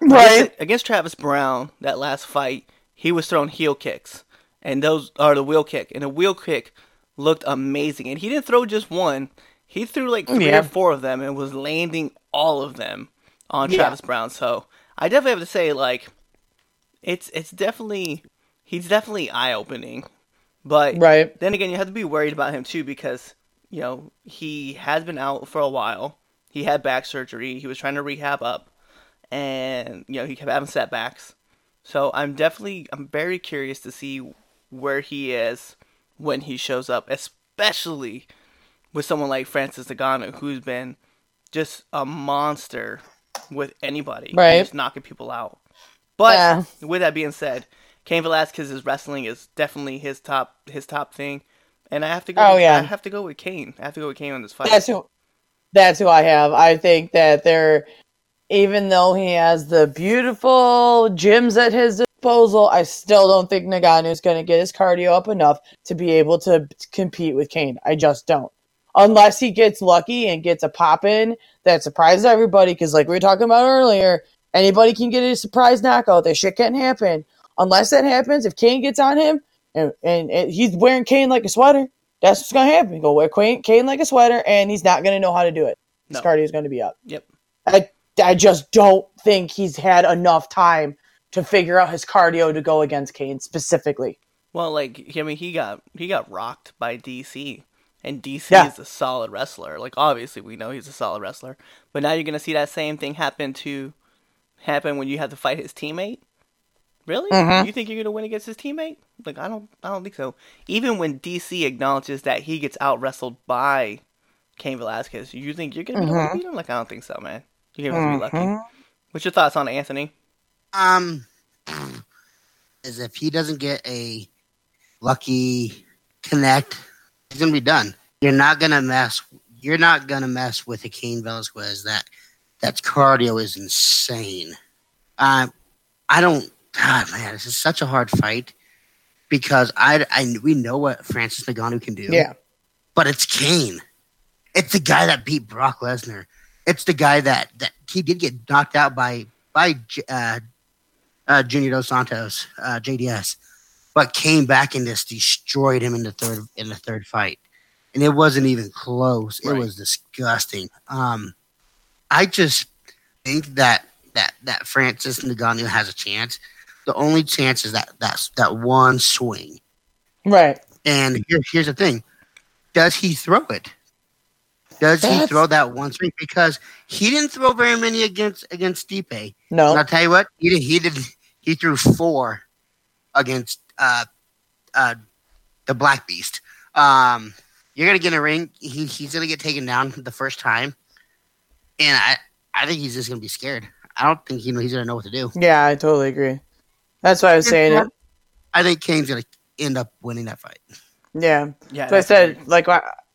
Speaker 1: against, against Travis Browne, that last fight, he was throwing heel kicks, and those are the wheel kick, and the wheel kick looked amazing. And he didn't throw just one; he threw like three
Speaker 3: Yeah.
Speaker 1: or four of them, and was landing all of them on
Speaker 3: Yeah.
Speaker 1: Travis Browne. So I definitely have to say, like, it's it's definitely he's definitely eye opening, but
Speaker 3: Right.
Speaker 1: then again, you have to be worried about him too because you know he has been out for a while. He had back surgery. He was trying to rehab up, and you know he kept having setbacks. So I'm definitely I'm very curious to see where he is when he shows up, especially with someone like Francis Ngannou, who's been just a monster with anybody,
Speaker 3: Right.
Speaker 1: just knocking people out. But
Speaker 3: Yeah.
Speaker 1: with that being said, Cain Velasquez's wrestling is definitely his top his top thing, and I have to go.
Speaker 3: Oh, yeah.
Speaker 1: I have to go with Cain. I have to go with Cain on this fight.
Speaker 3: That's who. That's who I have. I think that they're, even though he has the beautiful gyms at his disposal, I still don't think Ngannou is going to get his cardio up enough to be able to compete with Cain. I just don't. Unless he gets lucky and gets a pop in that surprises everybody, because like we were talking about earlier, anybody can get a surprise knockout. That shit can't happen. Unless that happens, if Cain gets on him and, and, and he's wearing Cain like a sweater, that's what's gonna happen. Go wear Cain, Cain like a sweater, and he's not gonna know how to do it. His
Speaker 1: No.
Speaker 3: cardio is gonna be up.
Speaker 1: Yep.
Speaker 3: I I just don't think he's had enough time to figure out his cardio to go against Cain specifically.
Speaker 1: Well, like I mean, he got he got rocked by DC, and DC
Speaker 3: Yeah.
Speaker 1: is a solid wrestler. Like obviously, we know he's a solid wrestler, but now you're gonna see that same thing happen to happen when you have to fight his teammate. Really?
Speaker 3: Mhm.
Speaker 1: You think you're gonna win against his teammate? Like I don't, I don't think so. Even when DC acknowledges that he gets out wrestled by Cain Velasquez, you think you're gonna be able to beat him? Like I don't think so, man. You're gonna have to be lucky. What's your thoughts on Anthony?
Speaker 2: Um, as if he doesn't get a lucky connect, he's gonna be done. You're not gonna mess. You're not gonna mess with a Cain Velasquez. That that cardio is insane. Um, I don't. God, man, this is such a hard fight because I, I we know what Francis Ngannou can do.
Speaker 3: Yeah.
Speaker 2: but it's Cain. It's the guy that beat Brock Lesnar. It's the guy that that he did get knocked out by by uh, uh, Junior Dos Santos, uh, JDS, but came back and just destroyed him in the third in the third fight, and it wasn't even close. It
Speaker 1: Right.
Speaker 2: was disgusting. Um, I just think that that that Francis Ngannou has a chance. The only chance is that that's that one swing.
Speaker 3: Right.
Speaker 2: And here, here's the thing: Does he throw it? Does he throw that one swing? Because he didn't throw very many against against Stipe.
Speaker 3: No.
Speaker 2: And I'll tell you what, he did. He did. He threw four against uh, uh, the Black Beast. Um, you're gonna get in a ring. He, he's gonna get taken down the first time, and I I think he's just gonna be scared. I don't think he, he's gonna know what to do.
Speaker 3: Yeah, I totally agree. That's why I was saying it.
Speaker 2: I think Cain's gonna end up winning that fight.
Speaker 3: Yeah.
Speaker 1: Yeah,
Speaker 3: So I said,
Speaker 1: right.
Speaker 3: like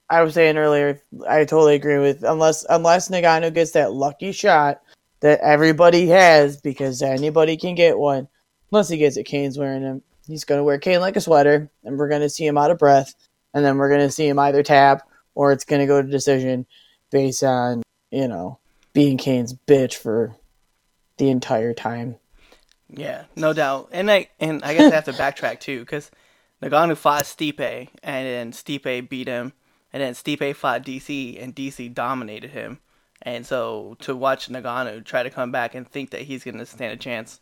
Speaker 3: I, was saying earlier, I totally agree with unless unless Ngannou gets that lucky shot that everybody has because anybody can get one. Unless he gets it, Cain's wearing him. He's gonna wear Cain like a sweater, and we're gonna see him out of breath, and then we're gonna see him either tap or it's gonna go to decision based on you know being Cain's bitch for the entire time.
Speaker 1: Yeah, no doubt. And I and I guess I have to backtrack too because Ngannou fought Stipe and then Stipe beat him, and then Stipe fought DC and DC dominated him. And so to watch Ngannou try to come back and think that he's gonna stand a chance,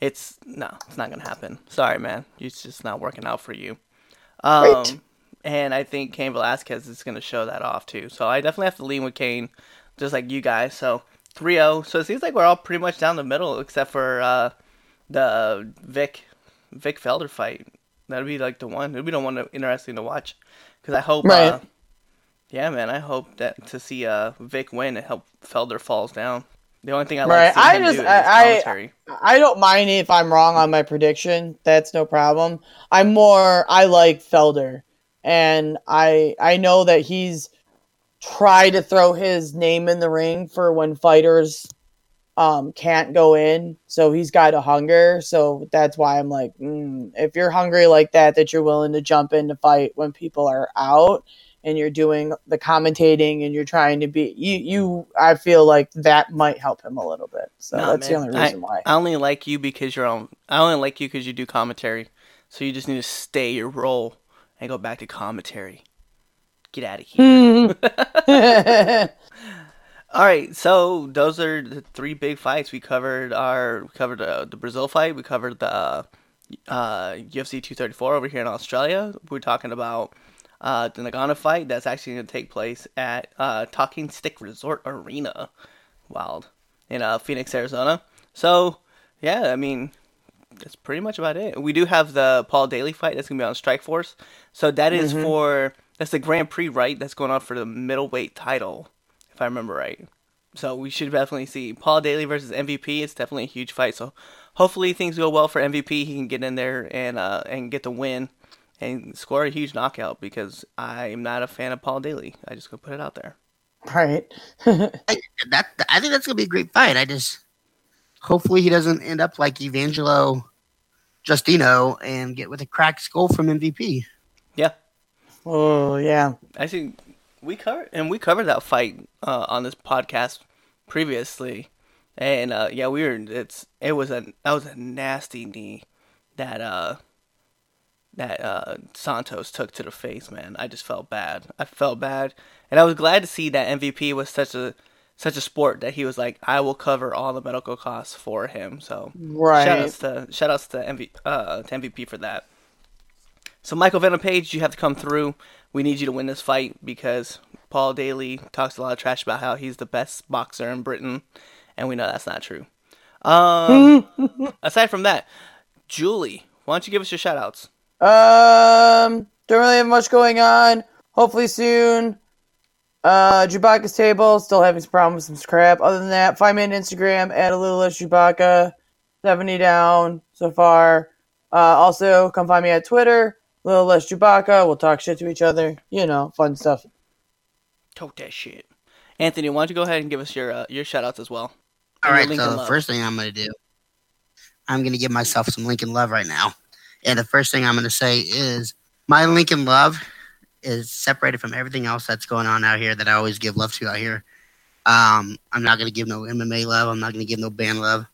Speaker 1: it's no, it's not gonna happen. Sorry, man, it's just not working out for you. Um,
Speaker 3: Right.
Speaker 1: and I think Cain Velasquez is gonna show that off too. So I definitely have to lean with Cain, just like you guys. So 3-0. So it seems like we're all pretty much down the middle except for. uh the Vick Vick Felder fight. That'd be like the one. It'd be the one interesting to watch. Because I hope, uh,
Speaker 3: Right.
Speaker 1: Yeah, man, I hope that to see uh Vick win and help Felder falls down. The only thing I
Speaker 3: Right,
Speaker 1: like
Speaker 3: I just- I- I-. I don't mind if I'm wrong on my prediction. That's no problem. I'm more I like Felder, and I I know that he's tried to throw his name in the ring for when fighters um can't go in. So he's got a hunger. So that's why I'm like, mm, if you're hungry like that, that you're willing to jump in to fight when people are out. And you're doing the commentating, and you're trying to be you. You, I feel like that might help him a little bit. So
Speaker 1: Nah,
Speaker 3: that's the only reason why.
Speaker 1: I only like you because you're on. I only like you because you do commentary. So you just need to stay your role and go back to commentary. Get out of here. All right, so those are the three big fights we covered. Our we covered uh, the Brazil fight. We covered the uh, uh, UFC 234 over here in Australia. We're talking about uh, the Ngannou fight that's actually going to take place at uh, Talking Stick Resort Arena, wild in uh, Phoenix, Arizona. So yeah, I mean that's pretty much about it. We do have the Paul Daley fight that's going to be on Strike Force. So that is for that's the Grand Prix, right? That's going on for the middleweight title if I remember right. So we should definitely see Paul Daley versus MVP. It's definitely a huge fight. So hopefully things go well for MVP. He can get in there and uh, and get the win and score a huge knockout because I am not a fan of Paul Daley. I just gonna put it out there.
Speaker 3: right.
Speaker 2: I, that I think that's gonna be a great fight. I just hopefully he doesn't end up like Evangelista Santos and get with a cracked skull from MVP.
Speaker 1: Yeah,
Speaker 3: oh yeah.
Speaker 1: actually we covered and we covered that fight uh, on this podcast previously, and uh, yeah, we were. It's it was a that was a nasty knee that uh that uh Santos took to the face, man. I just felt bad. I felt bad, and I was glad to see that MVP was such a such a sport that he was like, I will cover all the medical costs for him. So
Speaker 3: Right.
Speaker 1: shout outs to shout outs to, MV, uh, to MVP for that. So Michael Venom Page, you have to come through. We need you to win this fight because Paul Daley talks a lot of trash about how he's the best boxer in Britain, and we know that's not true. Um, aside from that, Julie, why don't you give us your shout outs?
Speaker 3: Um, don't really have much going on. Hopefully soon. Uh, Chewbacca's table still having some problems with some crap. Other than that, find me on Instagram at a little less Chewbacca. Seventy down so far. Uh, also come find me at Twitter, little less Chewbacca. We'll talk shit to each other. You know, fun stuff.
Speaker 1: Talk that shit. Anthony, why don't you go ahead and give us your uh, your shout outs as well?
Speaker 2: All
Speaker 1: And your
Speaker 2: right,
Speaker 1: Lincoln
Speaker 2: so the first thing I'm gonna do, I'm gonna give myself some Lincoln love right now, and the first thing I'm gonna say is my Lincoln love is separated from everything else that's going on out here that I always give love to out here. Um, I'm not gonna give no MMA love. I'm not gonna give no band love.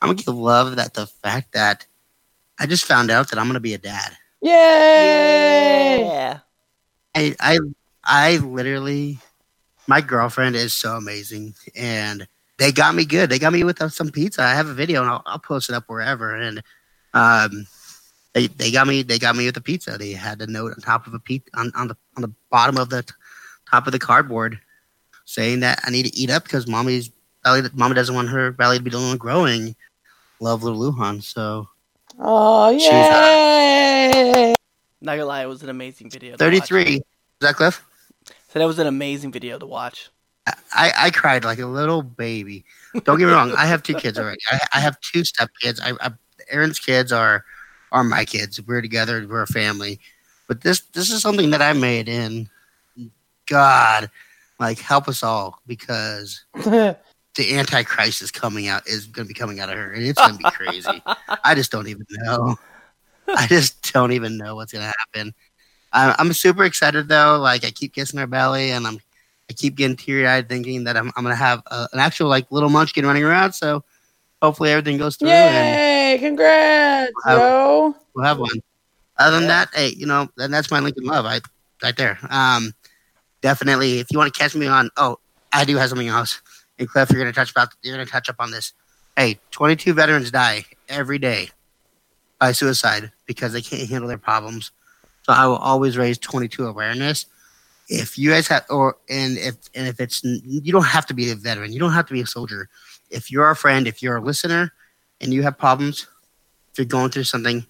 Speaker 2: I'm gonna give love that the fact that I just found out that I'm gonna be a dad.
Speaker 3: Yay!
Speaker 1: Yeah.
Speaker 2: I I I literally my girlfriend is so amazing and they got me good. They got me with some pizza. I have a video and I'll, I'll post it up wherever and um they, they got me they got me with the pizza. They had a note on top of a pizza on, on the on the bottom of the t- top of the cardboard saying that I need to eat up because mommy's belly mama doesn't want her belly to be the one growing. Love little Lujan. So
Speaker 3: Oh,
Speaker 2: yeah. uh,
Speaker 3: yay!
Speaker 1: Not gonna lie, it was an amazing video. Thirty three.
Speaker 2: thirty
Speaker 1: watch.
Speaker 2: Is that Cliff?
Speaker 1: So that was an amazing video to watch.
Speaker 2: I, I cried like a little baby. Don't get me wrong. I have two kids already. I, I have two step kids. I, I, Aaron's kids are are my kids. We're together. We're a family. But this this is something that I made, and God, like help us all because the Antichrist is coming out. Is going to be coming out of her, and it's going to be crazy. I just don't even know. I just don't even know what's going to happen. I'm, I'm super excited though. Like I keep kissing her belly, and I'm I keep getting teary eyed thinking that I'm, I'm gonna have a, an actual like little munchkin running around. So hopefully everything goes through and
Speaker 3: Yay! Congrats,
Speaker 2: Wow.
Speaker 3: yo!
Speaker 2: we'll have one. Other than
Speaker 1: Yeah.
Speaker 2: that, hey, you know, then that's my Lincoln love. I right there. Um, definitely. If you want to catch me on, oh, I do have something else. And Cliff, you're gonna touch about you're gonna touch up on this. Hey, 22 veterans die every day by suicide because they can't handle their problems. So I will always raise 22 awareness. If you guys have, or and if and if it's you don't have to be a veteran, you don't have to be a soldier. If you're a friend, if you're a listener, and you have problems, if you're going through something,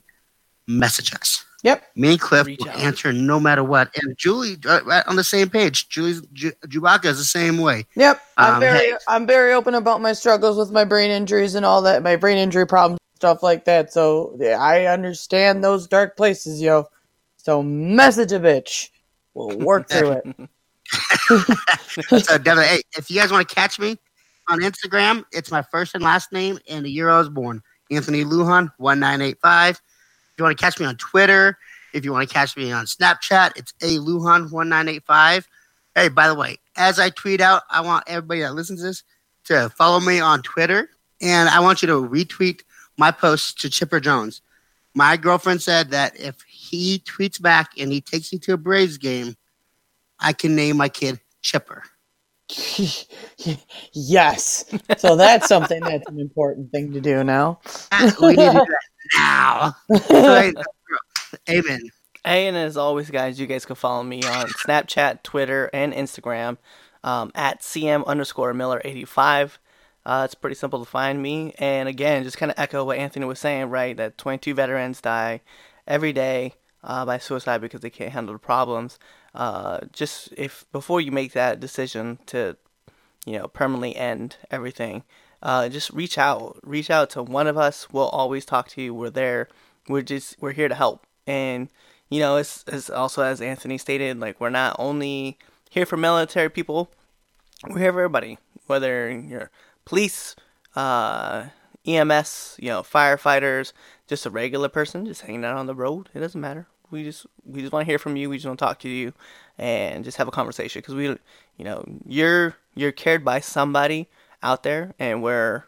Speaker 2: message us.
Speaker 3: Yep.
Speaker 2: Me and Cliff
Speaker 1: Reach
Speaker 2: will
Speaker 1: out.
Speaker 2: answer no matter what. And Julie, uh, right on the same page. Julie's Ju- Chewbacca is the same way.
Speaker 3: Yep. I'm
Speaker 2: Um,
Speaker 3: very
Speaker 2: hey.
Speaker 3: I'm very open about my struggles with my brain injuries and all that, my brain injury problems, stuff like that. So yeah, I understand those dark places, yo. So message a bitch. We'll work through it.
Speaker 2: so definitely, hey, if you guys want to catch me on Instagram, it's my first and last name and the year I was born. Anthony Lujan, one nine eight five. If you want to catch me on Twitter, if you want to catch me on Snapchat, it's a Lujan one nine eight five. Hey, by the way, as I tweet out, I want everybody that listens to this to follow me on Twitter, and I want you to retweet my post to Chipper Jones. My girlfriend said that if he tweets back and he takes me to a Braves game, I can name my kid Chipper.
Speaker 3: yes. So that's something that's an important thing to do now.
Speaker 2: we need to do that now. Right? Amen.
Speaker 1: Hey, and as always, guys, you guys can follow me on Snapchat, Twitter, and Instagram um, at cm underscore Miller eighty five. Uh, it's pretty simple to find me. And again, just kind of echo what Anthony was saying, right? That 22 veterans die every day uh, by suicide because they can't handle the problems. Uh, just if before you make that decision to, you know, permanently end everything, uh, just reach out. Reach out to one of us. We'll always talk to you. We're there. We're just we're here to help. And you know, it's, it's also as Anthony stated, like we're not only here for military people. We're here for everybody, whether you're police, uh, EMS, you know, firefighters, just a regular person, just hanging out on the road. It doesn't matter. We just we just want to hear from you. We just want to talk to you and just have a conversation because we, you know, you're you're cared by somebody out there, and we're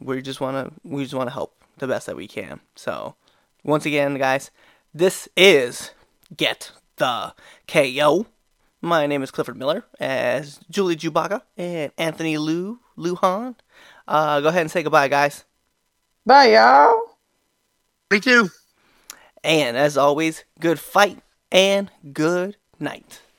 Speaker 1: we just want to we just want to help the best that we can. So, once again, guys, this is Get the KO. My name is Clifford Miller, as Julie Chewbacca and Anthony Lou Lujan. Uh, go ahead and say goodbye, guys.
Speaker 3: Bye, y'all.
Speaker 2: Me too.
Speaker 1: And as always, good fight and good night.